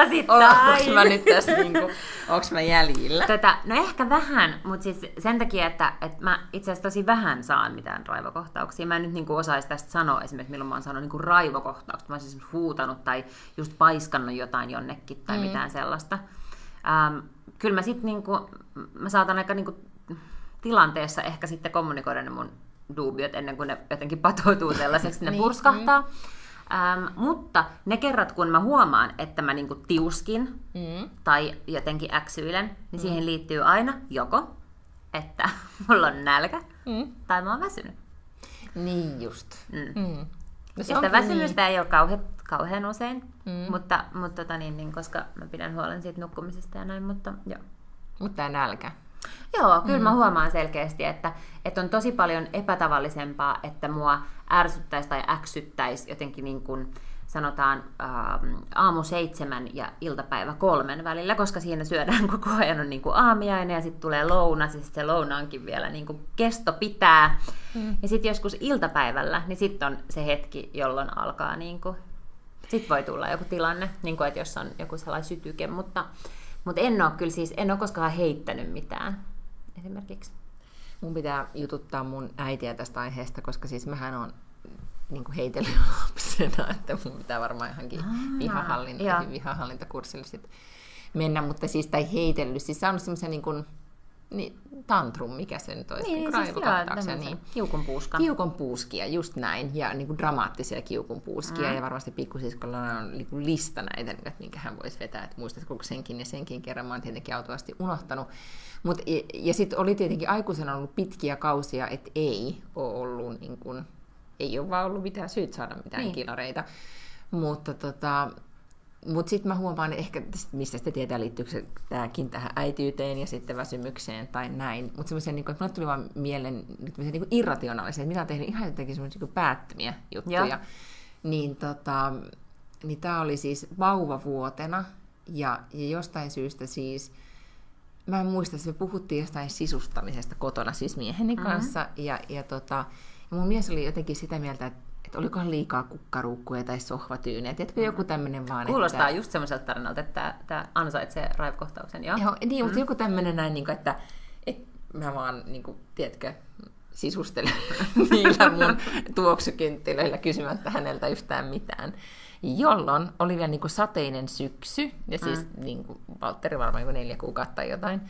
Osittain. Onko mä nyt tässä niinku, onks mä jäljillä? Tätä, no ehkä vähän, mutta siis sen takia, että, että mä itse asiassa tosi vähän saan mitään raivokohtauksia. Mä en nyt niinku osaisi tästä sanoa esimerkiksi, milloin mä oon sanonut niinku raivokohtauksia. Mä oon siis huutanut tai just paiskannut jotain jonnekin tai mm. mitään sellaista. Ähm, kyllä mä sitten niinku, mä saatan aika niinku tilanteessa ehkä sitten kommunikoida ne mun duubiot ennen kuin ne jotenkin patoutuu sellaiseksi, ne niin, purskahtaa. Mm. Ähm, mutta ne kerrat, kun mä huomaan, että mä niinku tiuskin mm. tai jotenkin äksyilen, niin mm. siihen liittyy aina joko, että mulla on nälkä mm. tai mä oon väsynyt. Niin just. Mm. Mm. No ja sitä väsymystä niin. ei ole kauhean, kauhean usein, mm. mutta, mutta tota niin, niin, koska mä pidän huolen siitä nukkumisesta ja näin, mutta joo. Mutta tämä nälkä. Joo, kyllä mm. mä huomaan selkeästi, että, että on tosi paljon epätavallisempaa, että mua ärsyttäisi tai äksyttäisi jotenkin niin kuin, sanotaan ähm, aamu seitsemän ja iltapäivä kolmen välillä, koska siinä syödään koko ajan on niin kuin aamiainen ja sitten tulee lounas ja sitten se lounaankin vielä niin kuin kesto pitää. Mm. Ja sitten joskus iltapäivällä, niin sitten on se hetki, jolloin alkaa niin kuin, sitten voi tulla joku tilanne, niin kuin, että jos on joku sellainen sytyke, mutta, mutta en ole kyllä siis, en ole koskaan heittänyt mitään esimerkiksi. Mun pitää jututtaa mun äitiä tästä aiheesta, koska siis mähän on niin kuin heitellyt lapsena, että mun pitää varmaan johonkin vihahallinta, vihahallintakurssille sit mennä, mutta siis tai heitellyt, siis saanut semmoisen niin kuin, niin, tantrum, mikä se nyt olisi, niin, niin, siis joo, niin. kiukun puuska. Kiukun puuskia, just näin, ja niin kuin dramaattisia kiukun puuskia, mm. ja varmasti pikkusiskolla on niin kuin lista näitä, minkä hän voisi vetää, että muistatko senkin ja senkin kerran, mä oon tietenkin autuasti unohtanut. Mut, ja, ja sitten oli tietenkin aikuisena ollut pitkiä kausia, että ei ole ollut niin kuin, ei ole vaan ollut mitään syyt saada mitään niin. kilareita. Mutta tota, mutta sitten mä huomaan ehkä, mistä sitä tietää, liittyykö tämäkin tähän äitiyteen ja sitten väsymykseen tai näin. Mutta semmoisia, niin että mulle tuli vaan mieleen niin irrationaalisia, että mitä on tehnyt ihan jotenkin semmoisia niin päättömiä juttuja. Ja. Niin, tota, niin tämä oli siis vauvavuotena ja, ja jostain syystä siis, mä en muista, että me puhuttiin jostain sisustamisesta kotona siis mieheni mm-hmm. kanssa ja, ja tota, ja mun mies oli jotenkin sitä mieltä, että, että olikohan liikaa kukkaruukkuja tai sohvatyyneä. Tiedätkö, joku tämmöinen vaan, Kuulostaa että... just semmoiselta tarinalta, että tämä ansaitsee raivokohtauksen, joo? joo niin, mutta mm. joku tämmöinen näin, niin kuin, että, että mä vaan, niin kuin, tiedätkö, sisustelen niillä mun tuoksukynttilöillä kysymättä häneltä yhtään mitään. Jolloin oli vielä niin kuin sateinen syksy, ja siis mm. niin kuin Valtteri varmaan joku neljä kuukautta tai jotain,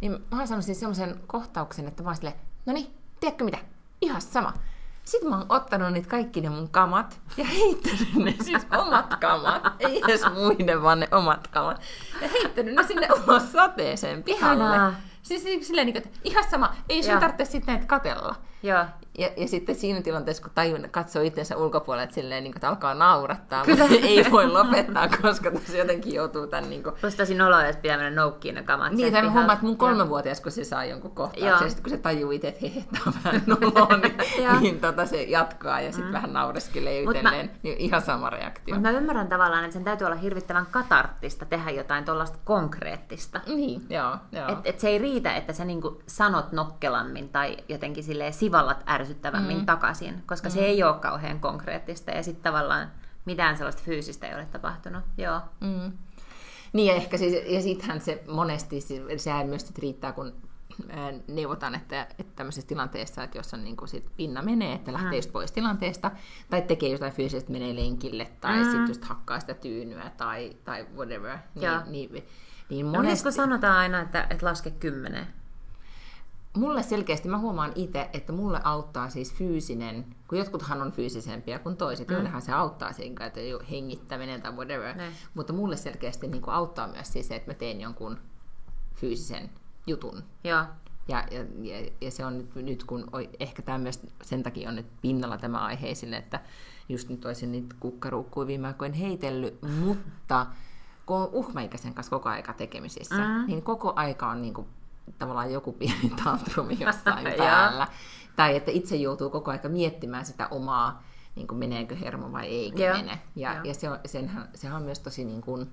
niin mä saanut siis semmoisen kohtauksen, että mä silleen, no niin, tiedätkö mitä, ihan sama. Sitten mä oon ottanut niitä kaikki ne mun kamat ja heittänyt ne, siis omat kamat, ei edes muiden, vaan ne omat kamat. Ja heittänyt ne sinne ulos sateeseen pihalle. Ihanaa. Siis silleen, niin kuin, että ihan sama, ei sun tarvitse sitten näitä katella. Joo. Ja, ja sitten siinä tilanteessa, kun tajun, katsoo itsensä ulkopuolelle, silleen, niin kuin, että alkaa naurattaa, Kyllä. mutta ei voi lopettaa, koska tässä jotenkin joutuu tämän... Niin kuin... Olisi tosi noloa, jos pitää mennä noukkiin ne kamat. Niin, tai huomaat, että mun kolmevuotias, kun se saa jonkun kohtauksen, ja sitten kun se tajuu itse, että hei, tämä on vähän noloa, niin, niin tota, se jatkaa ja sitten mm. vähän naureskelee ytelleen. Mä... Niin ihan sama reaktio. Mutta mä ymmärrän tavallaan, että sen täytyy olla hirvittävän katarttista tehdä jotain tuollaista konkreettista. Niin, joo. joo. Et, et se ei riitä, että sä niinku sanot nokkelammin tai jotenkin sivallat ärsyttävämmin mm. takaisin, koska mm. se ei ole kauhean konkreettista ja sitten tavallaan mitään sellaista fyysistä ei ole tapahtunut. Joo. Mm. Niin ja ehkä siis, ja sittenhän se monesti, sehän myös riittää, kun neuvotaan, että, että tämmöisessä tilanteessa, että jos on niin kuin sit pinna menee, että lähtee mm. just pois tilanteesta, tai tekee jotain fyysistä, menee lenkille, tai mm. sitten just hakkaa sitä tyynyä, tai, tai whatever, niin, niin, niin, niin monesti... No, sanotaan aina, että, että laske kymmenen? Mulle selkeästi, mä huomaan itse, että mulle auttaa siis fyysinen, kun jotkuthan on fyysisempiä kuin toiset, mm. joillehan se auttaa siinä, että hengittäminen tai whatever, ne. mutta mulle selkeästi niin kuin auttaa myös siis se, että mä teen jonkun fyysisen jutun. Ja, ja, ja, ja, ja se on nyt, nyt kun ehkä tämä myös sen takia on nyt pinnalla tämä aihe esille, että just nyt olisin niitä kukkaruukkuja viime aikoina heitellyt, mutta kun on uhmeikäisen kanssa koko aika tekemisissä, mm. niin koko aika on niin kuin tavallaan joku pieni tantrumi jossain päällä. tai että itse joutuu koko aika miettimään sitä omaa, niin kuin meneekö hermo vai eikö Joo. mene. Ja, ja se on, senhän, sehän on myös tosi niin kuin,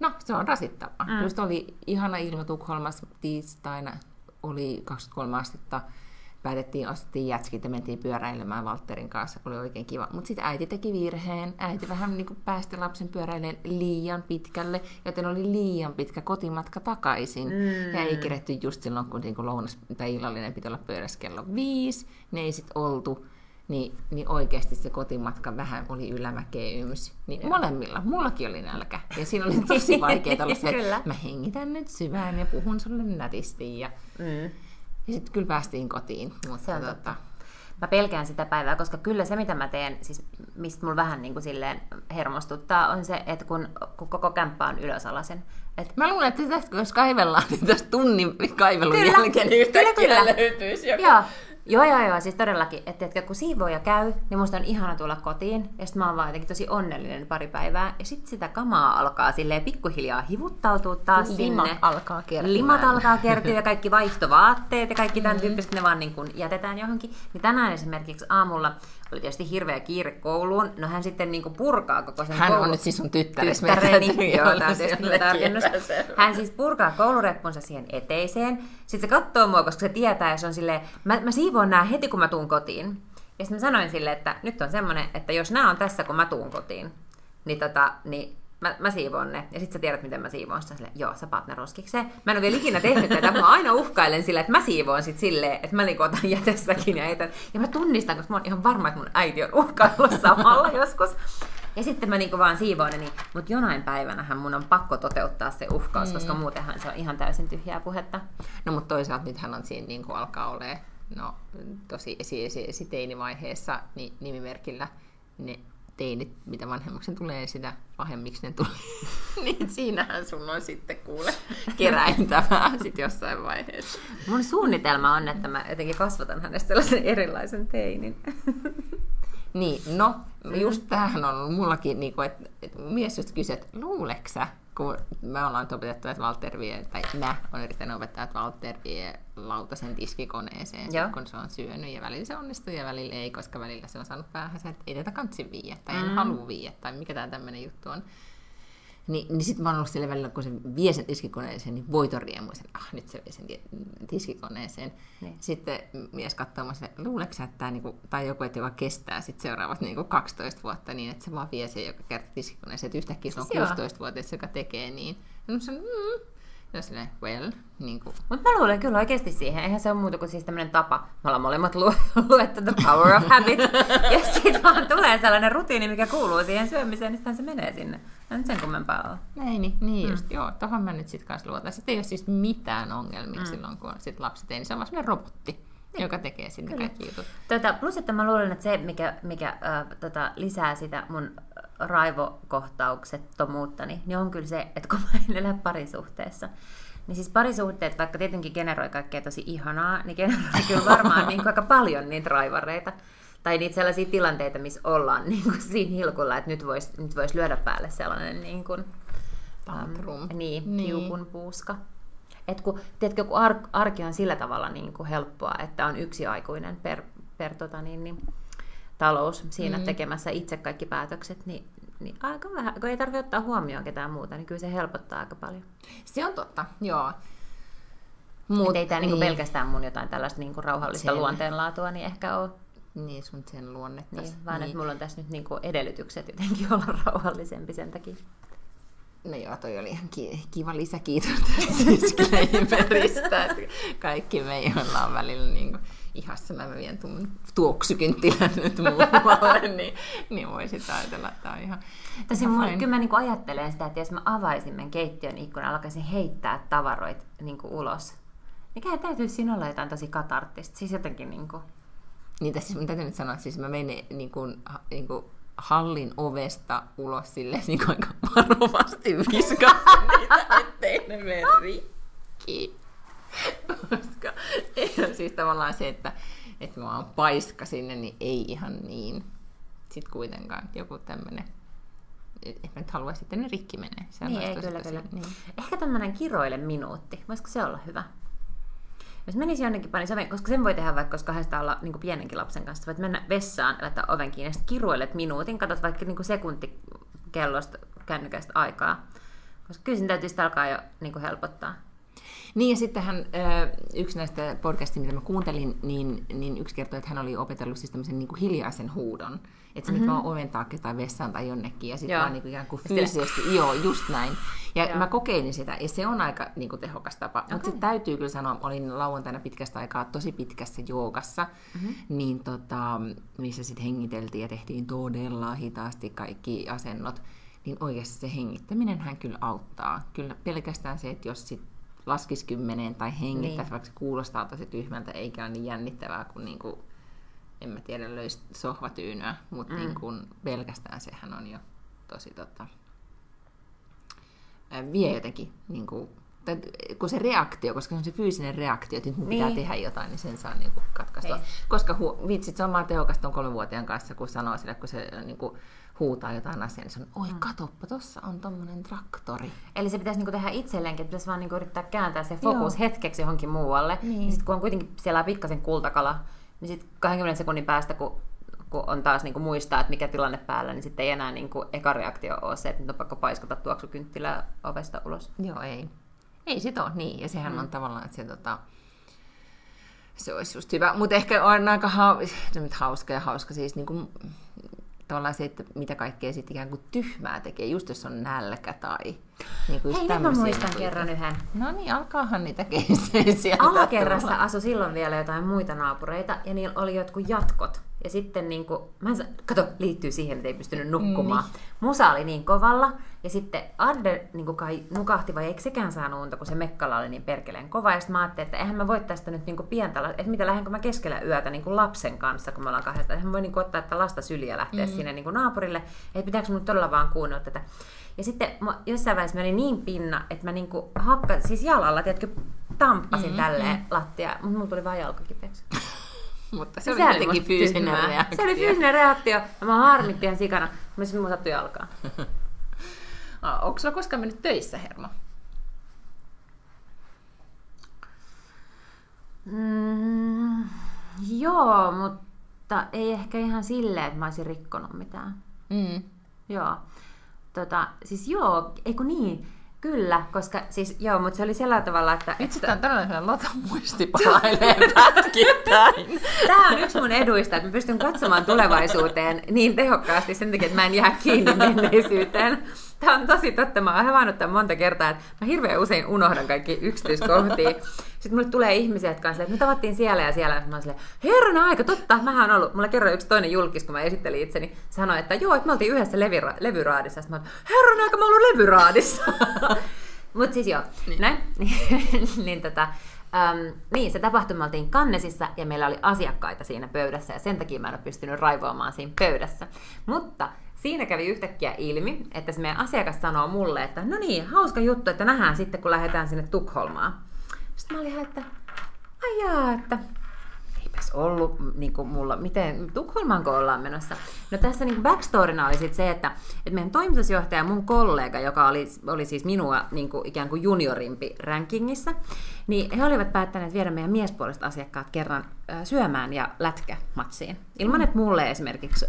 no se on rasittavaa. Mm. Just oli ihana ilma Tukholmassa tiistaina, oli 23 astetta päätettiin, ostettiin jätskit ja mentiin pyöräilemään Walterin kanssa, oli oikein kiva. Mutta sitten äiti teki virheen, äiti vähän niin kuin päästi lapsen pyöräilemään liian pitkälle, joten oli liian pitkä kotimatka takaisin. Mm. Ja ei keretty just silloin, kun niin lounas tai illallinen piti olla pyörässä kello viisi, ne ei sitten oltu. Niin, niin oikeasti se kotimatka vähän oli ylämäkeä yms. Niin Joo. molemmilla, mullakin oli nälkä. Ja siinä oli tosi vaikeaa olla se, että mä hengitän nyt syvään ja puhun sulle nätisti. Ja... Mm ja sitten kyllä päästiin kotiin. Mutta se on tota... totta. Mä pelkään sitä päivää, koska kyllä se, mitä mä teen, siis mistä mulla vähän niin kuin silleen hermostuttaa, on se, että kun, kun koko kämppä on ylösalasen. Et... Mä luulen, että tästä, jos kaivellaan, niin tästä tunnin kaivelun kyllä, jälkeen yhtäkkiä kyllä, kyllä. löytyisi joku. Joo. Joo, joo, joo, siis todellakin, että, että kun siivoja käy, niin musta on ihana tulla kotiin, ja sitten mä oon vaan jotenkin tosi onnellinen pari päivää, ja sitten sitä kamaa alkaa silleen pikkuhiljaa hivuttautua taas Limat sinne. alkaa kertymään. Limat alkaa kertyä ja kaikki vaihtovaatteet ja kaikki tämän tyyppiset, ne vaan niin kuin jätetään johonkin. Niin tänään esimerkiksi aamulla oli tietysti hirveä kiire kouluun. No hän sitten niin purkaa koko sen Hän koulu- on nyt siis sun tyttäres. tyttäreni. Joo, tämä on tietysti tarkennus. Hän siis purkaa koulureppunsa siihen eteiseen. Sitten se katsoo mua, koska se tietää, ja se on silleen, mä, mä siivoon nämä heti, kun mä tuun kotiin. Ja sitten mä sanoin sille, että nyt on semmoinen, että jos nämä on tässä, kun mä tuun kotiin, niin, tota, niin mä, mä siivoon ne. Ja sitten sä tiedät, miten mä siivoon sitä. Sille, Joo, sä paat ne roskikseen. Mä en ole vielä ikinä tehnyt tätä. Mä aina uhkailen sillä, että mä siivoon sit silleen, että mä niinku otan jätessäkin ja etän. Ja mä tunnistan, koska mä oon ihan varma, että mun äiti on uhkaillut samalla joskus. Ja sitten mä niinku vaan siivoon ne, niin, mutta jonain päivänähän mun on pakko toteuttaa se uhkaus, koska muutenhan se on ihan täysin tyhjää puhetta. No mutta toisaalta nythän on siinä niin kuin alkaa olemaan no, tosi esi, esi, esi teinivaiheessa niin nimimerkillä ne teinit, mitä vanhemmaksi ne tulee, sitä pahemmiksi ne tulee. niin siinähän sun on sitten kuule keräintävää sit jossain vaiheessa. Mun suunnitelma on, että mä jotenkin kasvatan hänestä sellaisen erilaisen teinin. Niin, no, just tämähän on ollut mullakin, niin kuin, että, että mies just kysyi, että luuleksä, kun me ollaan nyt opetettu, että Walter vie, tai mä olen yrittänyt opettaa, että Walter vie lautasen tiskikoneeseen, Joo. kun se on syönyt, ja välillä se onnistuu ja välillä ei, koska välillä se on saanut päähän että ei tätä kantsi viiä, tai en Mm. halua viiä, tai mikä tämä tämmöinen juttu on. Niin, niin sitten mä oon ollut sille välillä, kun se vie sen tiskikoneeseen, niin voiton riemuisen, ah nyt se vie sen ti- tiskikoneeseen. Niin. Sitten mies katsoo mua silleen, luuleeko että tää niinku, tai joku, että joka kestää sit seuraavat niinku 12 vuotta niin, että se vaan vie sen joka kerta tiskikoneeseen, että yhtäkkiä se on Siis joo. 16-vuotias, joka tekee niin. Ja mä sanon, mm. Ja silleen, well, niin kuin, Mutta mä luulen kyllä oikeasti siihen. Eihän se ole muuta kuin siis tämmöinen tapa. Me ollaan molemmat lu- luettu The Power of Habit. ja sitten vaan tulee sellainen rutiini, mikä kuuluu siihen syömiseen, niin sitten se menee sinne. Ei nyt sen kummempaa ole. näin, niin, niin just, joo, tohon mä nyt sit kanssa luotan. Sitten ei ole siis mitään ongelmia mm. silloin, kun sit lapsi tee, niin se on vaan robotti, joka tekee sinne kaikki jutut. Tota, plus, että mä luulen, että se, mikä, mikä äh, tota, lisää sitä mun raivokohtauksettomuuttani, niin, niin on kyllä se, että kun mä en elä parisuhteessa, niin siis parisuhteet, vaikka tietenkin generoi kaikkea tosi ihanaa, niin generoi kyllä varmaan niin aika paljon niitä raivareita. Tai niitä sellaisia tilanteita, missä ollaan niin kuin siinä hilkulla, että nyt voisi nyt vois lyödä päälle sellainen niin kuin, Tantrum. niin, Niin. niin. tiukun puuska. Et kun, tiedätkö, kun ar- arki on sillä tavalla niin kuin helppoa, että on yksi aikuinen per, per tota, niin, niin, talous siinä Mm. tekemässä itse kaikki päätökset, niin, niin aika vähän, kun ei tarvitse ottaa huomioon ketään muuta, niin kyllä se helpottaa aika paljon. Se on totta, joo. Mut, ei tämä niin. niin pelkästään mun jotain tällaista niin kuin rauhallista Sen. luonteenlaatua, niin ehkä ole. Niin, sun sen luonnetta. Niin, vaan että mulla on tässä nyt niin kuin edellytykset jotenkin olla rauhallisempi sen takia. No joo, toi oli ihan ki- kiva lisäkiitos disclaimerista, että kaikki me, joilla on välillä niin kuin, ihassa mä vien tuon tuoksukynttilän nyt muualle, niin, niin voisit ajatella, että on ihan, Tosi fine. kyllä mä niinku ajattelen sitä, että jos mä avaisin meidän keittiön ikkunan alkaisin heittää tavaroita niinku ulos, niin kai täytyy siinä olla jotain tosi katarttista. Siis jotenkin niinku... Niin tässä siis täytyy nyt sanoa, siis mä menen niin kuin, niin kuin hallin ovesta ulos silleen niin kuin aika varovasti viskasta niitä, ettei ne mene rikki. Koska ei ole siis tavallaan se, että, että mä oon paiska sinne, niin ei ihan niin. Sitten kuitenkaan joku tämmönen, että mä nyt haluaisin, että ne rikki menee. Se Niin, ei kyllä, kyllä. Niin. Ehkä tämmöinen kiroile minuutti. Voisiko se olla hyvä? Jos menisi jonnekin panin soven, koska sen voi tehdä vaikka, jos kahdesta olla niin pienenkin lapsen kanssa. Voit mennä vessaan, laittaa oven kiinni ja sitten kiruilet minuutin. Katsot vaikka niin sekuntikellosta kännykästä aikaa. Koska kyllä sen täytyy sitä alkaa jo niin helpottaa. Niin ja sittenhän yksi näistä podcastia, mitä mä kuuntelin, niin, niin yksi kertoi, että hän oli opetellut siis tämmöisen niin kuin hiljaisen huudon. Että sä mm-hmm. nyt vaan oven taakse tai vessaan tai jonnekin ja sitten vaan niin kuin ikään kuin Sille- fyysisesti, joo, just näin. Ja Joo. mä kokeilin sitä ja se on aika niin kuin tehokas tapa. Mutta Okei. sitten täytyy kyllä sanoa, olin lauantaina pitkästä aikaa tosi pitkässä joogassa, mm-hmm. niin tota, missä sitten hengiteltiin ja tehtiin todella hitaasti kaikki asennot. Niin oikeasti se hengittäminen hän kyllä auttaa. Kyllä pelkästään se, että jos sit laskisi kymmeneen tai hengittäisi, Niin. vaikka se kuulostaa tosi tyhmältä, eikä ole niin jännittävää kuin, niin kuin en mä tiedä, löisi sohvatyynyä, mutta mm. niin kuin pelkästään sehän on jo tosi tota, vie jotenkin niin kuin tai kun se reaktio, koska se on se fyysinen reaktio, että nyt mun pitää Niin. tehdä jotain, niin sen saa niin kuin katkaistua. Niin. Koska hu- vitsit, se on vaan tehokasta ton kolmenvuotiaan kanssa, kun sanoo sille, kun se niin kuin huutaa jotain asiaa, niin on, oi katoppa, tossa on tommonen traktori. Eli se pitäisi niinku tehdä itselleenkin, että pitäisi vaan niinku yrittää kääntää se fokus Joo. hetkeksi johonkin muualle. Niin. Niin. sitten kun on kuitenkin siellä pikkasen kultakala, niin sitten 20 sekunnin päästä, kun, kun on taas niinku muistaa, että mikä tilanne päällä, niin sitten ei enää niinku eka reaktio ole se, että nyt on pakko paiskata tuoksukynttilää ovesta ulos. Joo, ei. Ei sit ole niin, ja sehän mm. on tavallaan, että se, tota, se olisi just hyvä. Mutta ehkä on aika hau... no, hauska ja hauska siis niin kuin, se, että mitä kaikkea sitten ikään kuin tyhmää tekee, just jos on nälkä tai niin kuin Hei, nyt mä muistan juttuja. kerran yhden. No niin, alkaahan niitä keissejä sieltä Alakerrassa tulla. asui silloin vielä jotain muita naapureita, ja niillä oli jotkut jatkot. Ja sitten, niin kuin, mä en, sa- kato, liittyy siihen, että ei pystynyt nukkumaan. Niin. Musa oli niin kovalla, ja sitten Adde niin kuin kai nukahti, vai eikö sekään saanut unta, kun se mekkala oli niin perkeleen kova. Ja sitten mä ajattelin, että eihän mä voi tästä nyt niin kuin pientä, että mitä lähdenkö mä keskellä yötä niin kuin lapsen kanssa, kun me ollaan kahdesta. Eihän mä voi niin kuin ottaa tätä lasta syliä lähteä mm. sinne niin kuin naapurille, että pitääkö mun todella vaan kuunnella tätä. Ja sitten mä, jossain vaiheessa mä olin niin pinna, että mä niinku hakka, siis jalalla, tiedätkö, tamppasin mm, tälleen mm. lattia, mutta mulla tuli vaan jalka kipeäksi. Mutta se Se oli musta fyysinen tyhmää. reaktio. Se oli fyysinen reaktio, ja mä harmitti ihan sikana, mä sitten mun sattui jalkaan. Ah, onko sulla koskaan mennyt töissä, Herma? Mm, joo, mutta ei ehkä ihan silleen, että mä olisin rikkonut mitään. Mm. Joo. Tota, siis joo, eikö niin? Kyllä, koska siis joo, mutta se oli sillä tavalla, että... Vitsi, että tää on todella sellainen Lotan muisti palailee pätkittäin. Tämä on yksi mun eduista, että mä pystyn katsomaan tulevaisuuteen niin tehokkaasti sen takia, että mä en jää kiinni menneisyyteen. Tämä on tosi totta. Mä oon havainnut tämän monta kertaa, että mä hirveän usein unohdan kaikki yksityiskohtia. Sitten mulle tulee ihmisiä, jotka on silleen, että me tavattiin siellä ja siellä. Mä oon silleen, herranen aika, totta, mähän on ollut. Mulla kerran yksi toinen julkis, kun mä esittelin itseni, sanoi, että joo, että me oltiin yhdessä levira- levyraadissa. Sitten mä oon, herranen aika, mä oon ollut levyraadissa. Mutta siis joo, niin. näin. niin, tota, äm, niin, se tapahtuma oltiin Kannesissa ja meillä oli asiakkaita siinä pöydässä ja sen takia mä en ole pystynyt raivoamaan siinä pöydässä. Mutta siinä kävi yhtäkkiä ilmi, että se meidän asiakas sanoo mulle, että no niin, hauska juttu, että nähdään sitten kun lähdetään sinne Tukholmaan. Sitten mä olin ihan, että ai jaa, että eipäs ollut niin kuin mulla, miten, Tukholmaanko ollaan menossa? No tässä niin backstorina oli sit se, että, että meidän toimitusjohtaja, mun kollega, joka oli, oli siis minua niin kuin ikään kuin juniorimpi rankingissa, niin he olivat päättäneet viedä meidän miespuoliset asiakkaat kerran syömään ja lätkämatsiin. Ilman, että mulle esimerkiksi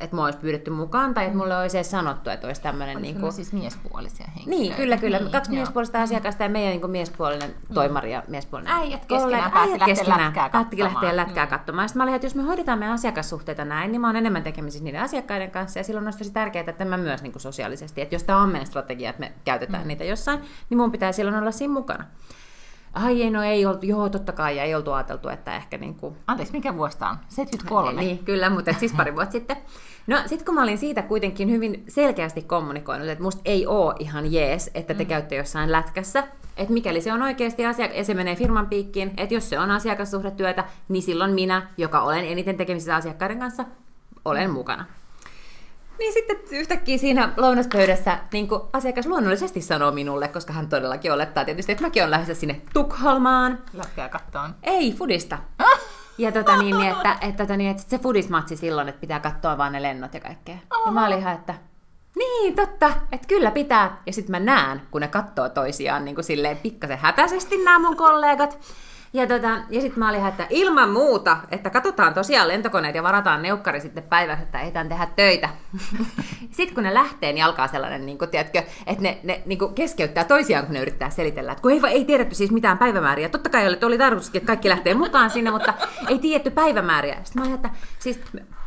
että mua olisi pyydetty mukaan, tai että mulle olisi edes sanottu, että olisi tämmöinen... Oliko Niin, kuin... siis miespuolisia henkilöitä? niin, kyllä, kyllä. Niin, Kaksi joo. miespuolista asiakasta ja meidän niin kuin miespuolinen toimari ja miespuolinen Äijät keskenään päätti lähteä keskenään lätkää päätti lähteä katsomaan. lätkää Mm. katsomaan. Sitten mä olin, että jos me hoidetaan meidän asiakassuhteita näin, niin mä oon enemmän tekemisissä niiden asiakkaiden kanssa. Ja silloin olisi tosi tärkeää, että mä myös niin kuin sosiaalisesti, että jos tämä on meidän strategia, että me käytetään mm. niitä jossain, niin mun pitää silloin olla siinä mukana. Ai ei, no ei oltu, joo totta kai, ja ei oltu ajateltu, että ehkä niin kuin Anteeksi, mikä vuosi tää on? 73. niin, kyllä, mutta siis pari vuotta sitten. No sitten kun mä olin siitä kuitenkin hyvin selkeästi kommunikoinut, että musta ei oo ihan jees, että te mm. käytte jossain lätkässä, että mikäli se on oikeasti asia, ja se menee firman piikkiin, että jos se on asiakassuhdetyötä, niin silloin minä, joka olen eniten tekemisissä asiakkaiden kanssa, olen mm. mukana. Niin sitten yhtäkkiä siinä lounaspöydässä niin kuin asiakas luonnollisesti sanoo minulle, koska hän todellakin olettaa tietysti, että mäkin olen lähdössä sinne Tukholmaan, Lätkää kattoon. ei fudista. Ja tota niin, niin että, että, tota niin, että se fudismatsi silloin, että pitää katsoa vaan ne lennot ja kaikkea. Ja mä olin ihan, että niin, totta, että kyllä pitää. Ja sitten mä näen, kun ne katsoo toisiaan niin kuin silleen pikkasen hätäisesti nämä mun kollegat. Ja, tota, ja sitten mä olin että ilman muuta, että katsotaan tosiaan lentokoneet ja varataan neukkari sitten päivässä, että ehditään tehdä töitä. sitten kun ne lähtee, niin alkaa sellainen, niin kuin, tiedätkö, että ne, ne niin kuin keskeyttää toisiaan, kun ne yrittää selitellä. Että kun ei, ei tiedetty siis mitään päivämääriä. Totta kai oli, oli tarkoituskin, että kaikki lähtee mukaan sinne, mutta ei tiedetty päivämääriä. Sitten mä olin, että siis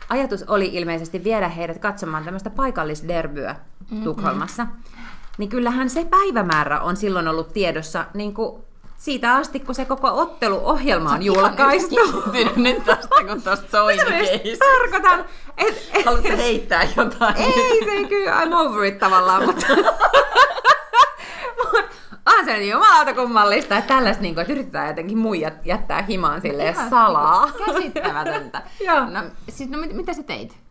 ajatus oli ilmeisesti viedä heidät katsomaan tämmöistä paikallisderbyä Tukholmassa. Niin kyllähän se päivämäärä on silloin ollut tiedossa niin kuin siitä asti, kun se koko otteluohjelma on julkaistu. Nyt tosta, kun Mitä just keisi. tarkoitan? Et, et, Haluatko heittää jotain? ei se kyllä, I'm over it tavallaan, mutta... Mut on se niin jumalauta kummallista, että tällaista, niin kuin, että yritetään jotenkin muijat jättää himaan Ihan salaa. Käsittämätöntä. Joo. no, siis, no, mit, mitä sä teit?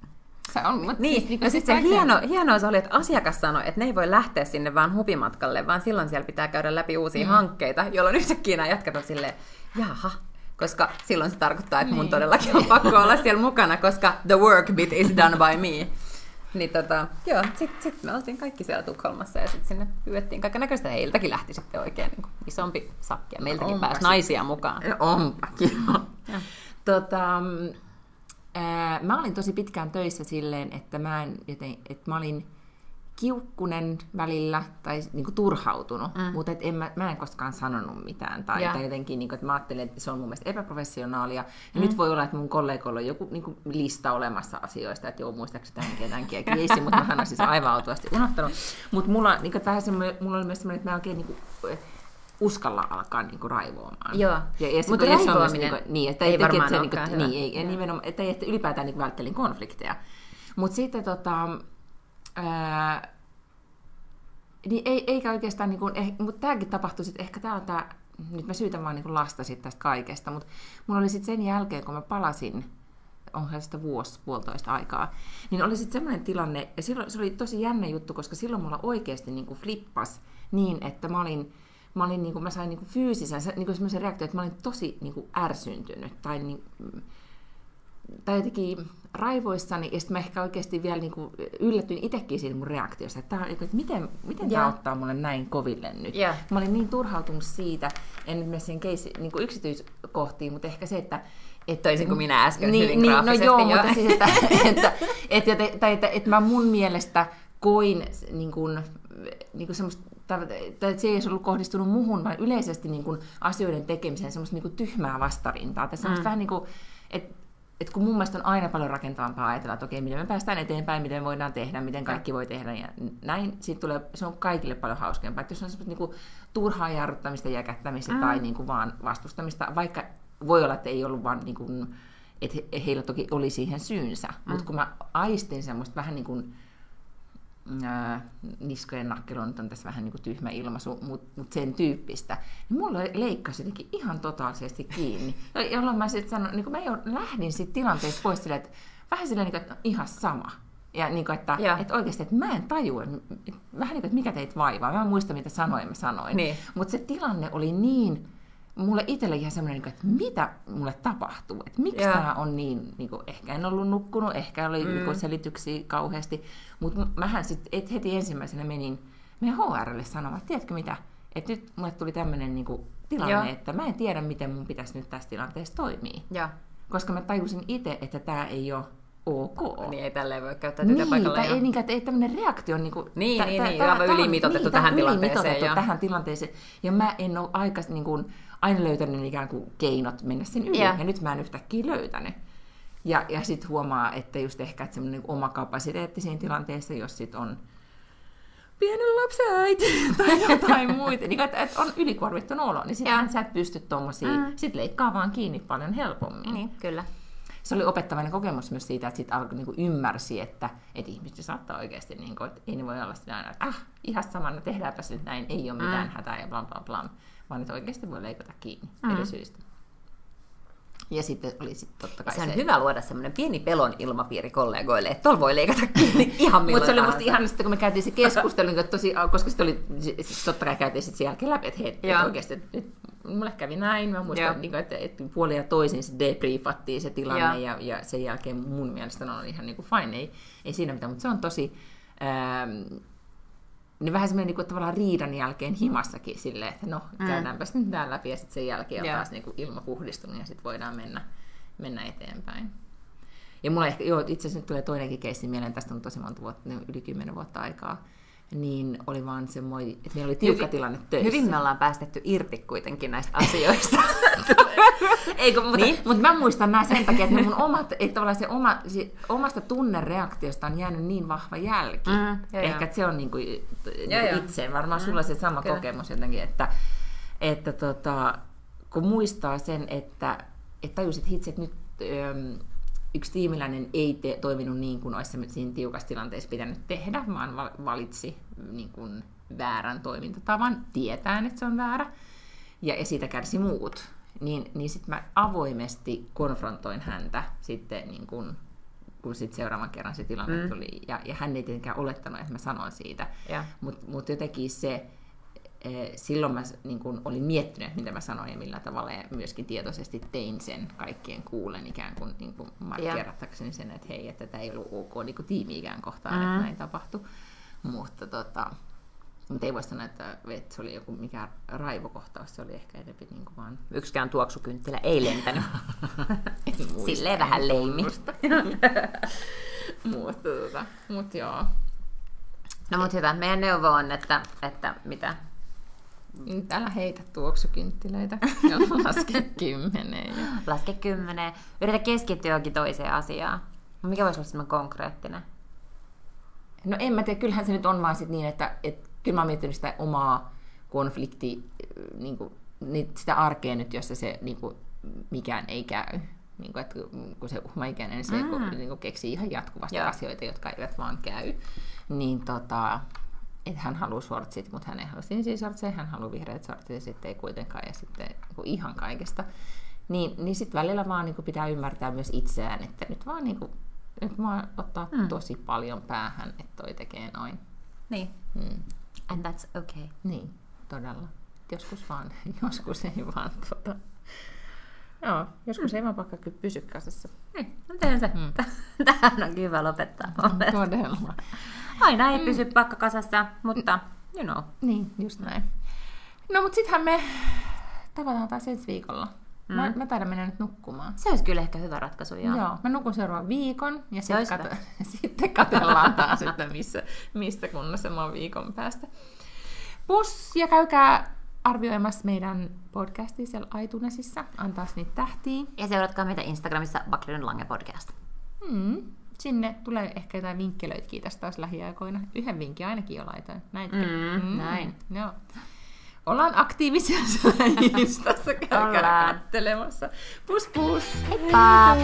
Se on, mutta Niin, siis, no sit se kaikkea- hieno, hienous oli, että asiakas sanoi, että ne ei voi lähteä sinne vaan hupimatkalle, vaan silloin siellä pitää käydä läpi uusia mm. hankkeita, jolloin yhtäkkiä nämä jätkät on silleen, jaha, koska silloin se tarkoittaa, että mun Niin. todellakin on pakko olla siellä mukana, koska the work bit is done by me. Niin tota, joo, sitten sit me oltiin kaikki siellä Tukholmassa ja sitten sinne pyydettiin kaiken näköistä. Heiltäkin lähti sitten oikein niin kuin isompi sakki ja meiltäkin Onpa pääsi se. naisia mukaan. Onpa kiva. Joo. Tota, mm, ää, mä olin tosi pitkään töissä silleen, että mä, en, joten, että mä olin kiukkunen välillä tai niin kuin turhautunut, mm. mutta et en, mä, mä en koskaan sanonut mitään. Tai, Joo. tai jotenkin, niin kuin, että mä ajattelin, että se on mun mielestä epäprofessionaalia. Ja mm. nyt voi olla, että mun kollegoilla on joku niin kuin lista olemassa asioista, että joo, muistaakseni tämänkin ja tämänkin ja keissi, mutta mä olen siis aivan autuasti unohtanut. Mutta mulla, niin kuin, vähän semmoinen, mulla oli myös semmoinen, että mä oikein niin kuin, uskalla alkaa niin kuin, raivoamaan. Joo. Ja, ja Mutta raivoaminen niinku- niin, että ei ei, varmaan se, niinku, hyvä. niin, ei, Joo. nimenomaan, että, ei, että ylipäätään niin välttelin konflikteja. Mutta sitten tota, ää, niin ei, eikä oikeastaan, niin kuin, eh, mutta tämäkin tapahtui sitten, ehkä tämä on tämä, nyt mä syytän vaan niin kuin lasta sit tästä kaikesta, mutta mulla oli sitten sen jälkeen, kun mä palasin, onhan sitä vuosi, puolitoista aikaa, niin oli sitten semmoinen tilanne, ja silloin se oli tosi jännä juttu, koska silloin mulla oikeasti niin kuin flippas niin, että mä olin, mä, olin niin kuin, mä sain niin kuin fyysisen, se- niin kuin semmoisen reaktion, että mä olin tosi niin kuin ärsyntynyt, tai niin, tai jotenkin raivoissani, ja sitten mä ehkä oikeasti vielä niin kuin yllätyin itsekin siitä mun reaktiosta, että, tää on, että miten, miten tämä Joo. ottaa mulle näin koville nyt. Joo. Mä olin niin turhautunut siitä, en nyt mene siihen keissi, niin kuin yksityiskohtiin, mutta ehkä se, että että Toisin kuin minä äsken niin, hyvin niin, no joo, joo. mutta siis, että, että, että, että, tai että, että mä mun mielestä koin niin kuin, niin kuin semmoista, tai se ei olisi ollut kohdistunut muhun, vaan yleisesti niin kuin asioiden tekemiseen semmoista niin kuin tyhmää vastarintaa. Tai semmoista mm. vähän niin kuin, että, että kun mun mielestä on aina paljon rakentavampaa ajatella, että okei, miten me päästään eteenpäin, miten me voidaan tehdä, miten kaikki voi tehdä ja näin, siitä tulee, se on kaikille paljon hauskempaa. Että jos on semmoista niin kuin turhaa jarruttamista, jäkättämistä mm. tai niin kuin vaan vastustamista, vaikka voi olla, että ei ollut vaan niin kuin, että he, heillä toki oli siihen syynsä, mm. mutta kun mä aistin semmoista vähän niin kuin, ää, niskojen nakkelu nyt on tässä vähän niin kuin tyhmä ilmaisu, mutta mut sen tyyppistä, niin mulla leikkasi jotenkin ihan totaalisesti kiinni. Ja- Jolloin mä sitten sanoin, niin mä jo lähdin siitä tilanteesta pois silleen, että vähän silleen, niin kuin, että ihan sama. Ja niin kuin, että, Joo. että oikeasti, että mä en tajua, että vähän niin kuin, että mikä teit vaivaa. Mä en muista, mitä sanoin, mä sanoin. Niin. Mutta se tilanne oli niin, mulle itselle ihan semmoinen, että mitä mulle tapahtuu, että miksi tämä on niin, niin kuin, ehkä en ollut nukkunut, ehkä oli mm. niin selityksiä kauheasti, mutta mähän sitten heti ensimmäisenä menin meidän HRlle sanomaan, että tiedätkö mitä, että nyt mulle tuli tämmöinen niin tilanne, Joo. että mä en tiedä, miten mun pitäisi nyt tässä tilanteessa toimia, Joo. koska mä tajusin itse, että tämä ei ole ok. Niin ei tälleen voi käyttää Niin, työpaikalla. tai joo. ei, niin, että ei tämmöinen reaktio niin kuin, Niin, niin, niin, aivan ylimitoitettu tähän tilanteeseen, joo. tähän tilanteeseen. Ja mä en ole aika niin kuin, aina löytänyt ikään kuin keinot mennä sen yli. Joo. Ja nyt mä en yhtäkkiä löytänyt. Ja, ja sitten huomaa, että just ehkä että semmoinen oma kapasiteetti siinä tilanteessa, jos sit on pienen lapsen äiti tai jotain muita, niin että, että on ylikuormittunut olo, niin sittenhän sä et pysty tommosia, mm. sit leikkaa vaan kiinni paljon helpommin Niin, kyllä. Se oli opettavainen kokemus myös siitä, että sitten alkoi niinku ymmärsi, että, että ihmiset saattaa oikeasti, niinku, että ei ne voi olla sitä aina, että ah, ihan sama, no tehdäänpä se nyt näin, ei ole mitään mm. hätää ja bla bla bla, vaan että oikeasti voi leikata kiinni mm. eri syistä. Ja sitten oli sitten totta kai Se on se, hyvä luoda semmoinen pieni pelon ilmapiiri kollegoille, että tuolla voi leikata kiinni ihan milloin mutta se oli musta ihan sitten, kun me käytiin se keskustelu, niin tosi, koska sitten oli, siis totta kai käytiin sitten sen jälkeen läpi, että hei, Joo. oikeasti, että nyt mulle kävi näin, mä muistan, niin että, että puoli ja toisin se debriefattiin se tilanne, Joo. ja, ja sen jälkeen mun mielestä on ihan niin kuin fine, ei, ei siinä mitään, mutta se on tosi, ähm, niin vähän semmoinen niin tavallaan riidan jälkeen himassakin silleen, että no, Mm. käydäänpäs nyt tää läpi, ja sitten sen jälkeen on Joo. taas niin kuin ilma puhdistunut, ja sitten voidaan mennä, mennä eteenpäin. Ja mulla ehkä, joo, itse asiassa nyt tulee toinenkin keissi mieleen, tästä on tosi monta vuotta, no, yli kymmenen vuotta aikaa, niin oli vaan semmoinen, että meillä oli tiukka Hyvin- tilanne töissä. Hyvin me ollaan päästetty irti kuitenkin näistä asioista. Eikö, mutta, Niin? niin? mutta mä muistan nämä sen takia, että mun omat, että tavallaan se, oma, se omasta tunnereaktiosta on jäänyt niin vahva jälki. Mm, joo, Ehkä että se on niin kuin, Joo, joo. itse, varmaan sulla se sama kyllä. kokemus jotenkin, että, että tota, kun muistaa sen, että, että tajusit hitse, että nyt yksi tiimiläinen ei te, toiminut niin kuin olisi siinä tiukassa tilanteessa pitänyt tehdä, vaan val- valitsi niin kuin väärän toimintatavan, tietäen, että se on väärä, ja, ja siitä kärsi muut. Niin, niin sitten mä avoimesti konfrontoin häntä sitten niin kuin kun sit seuraavan kerran se tilanne Mm. tuli. Ja, ja hän ei tietenkään olettanut, että mä sanoin siitä. Mutta mut jotenkin se, silloin mä niin kun olin miettinyt, mitä mä sanoin ja millä tavalla, ja myöskin tietoisesti tein sen kaikkien kuulen ikään kuin, niin kuin markkeerattakseni sen, että hei, että tämä ei ollut ok niin kuin tiimi-ikään kohtaan, mm. Että näin tapahtui. Mutta tota, mutta ei voi sanoa, että, että se oli joku mikä raivokohtaus, se oli ehkä enemmän niin kuin vaan... Yksikään tuoksukynttilä ei lentänyt. Silleen en vähän leimi. mutta tota, mut joo. No mut hyvä, meidän neuvo on, että, että mitä? Nyt älä heitä tuoksukynttilöitä ja laske kymmeneen. Laske kymmeneen. Yritä keskittyä johonkin toiseen asiaan. Mikä voisi olla semmoinen konkreettinen? No en mä tiedä, kyllähän se nyt on vaan sit niin, että et, kyllä mä oon miettinyt sitä omaa konflikti, niin kuin, niin sitä arkea nyt, jossa se niin kuin, mikään ei käy. Niin kuin, että kun se uhmaikäinen se mm. niin kuin, keksii ihan jatkuvasti Joo. asioita, jotka eivät vaan käy, niin tota, että hän haluaa shortsit, mutta hän ei halua sinisiä shortseja, hän haluaa vihreät shortsit ja sitten ei kuitenkaan, ja sitten niin kuin ihan kaikesta. Niin, niin sitten välillä vaan niin pitää ymmärtää myös itseään, että nyt vaan niin kuin, nyt vaan ottaa mm. tosi paljon päähän, että toi tekee noin. Niin. Mm. And that's okay. Niin, todella. Joskus vaan, joskus ei vaan tota... Joo, joskus ei vaan vaikka kyllä pysy kasassa. Niin, no tehdään se. Mm. Tähän on hyvä lopettaa. Todella. Aina ei pysy pakka kasassa, mutta you know. Niin, just näin. No mut sittenhän me tavataan taas ensi viikolla. Mm. Mä, mä taidan mennä nyt nukkumaan. Se olisi kyllä ehkä hyvä ratkaisu, joo. Joo. mä nukun seuraavan viikon ja Se sitten olisi kat- sitten katellaan taas, että missä, missä kunnossa mä oon viikon päästä. Pus ja käykää arvioimassa meidän podcastia siellä iTunesissa, antaa niitä tähtiä. Ja seuratkaa meitä Instagramissa Baklerin Lange Podcast. Mm. Sinne tulee ehkä jotain vinkkelöitäkin tästä taas lähiaikoina. Yhden vinkin ainakin jo laitoin. Näin. Mm, näin. Joo. Ollaan aktiivisia siellä Instassa, käykää kattelemassa. Pus pus! Heippa!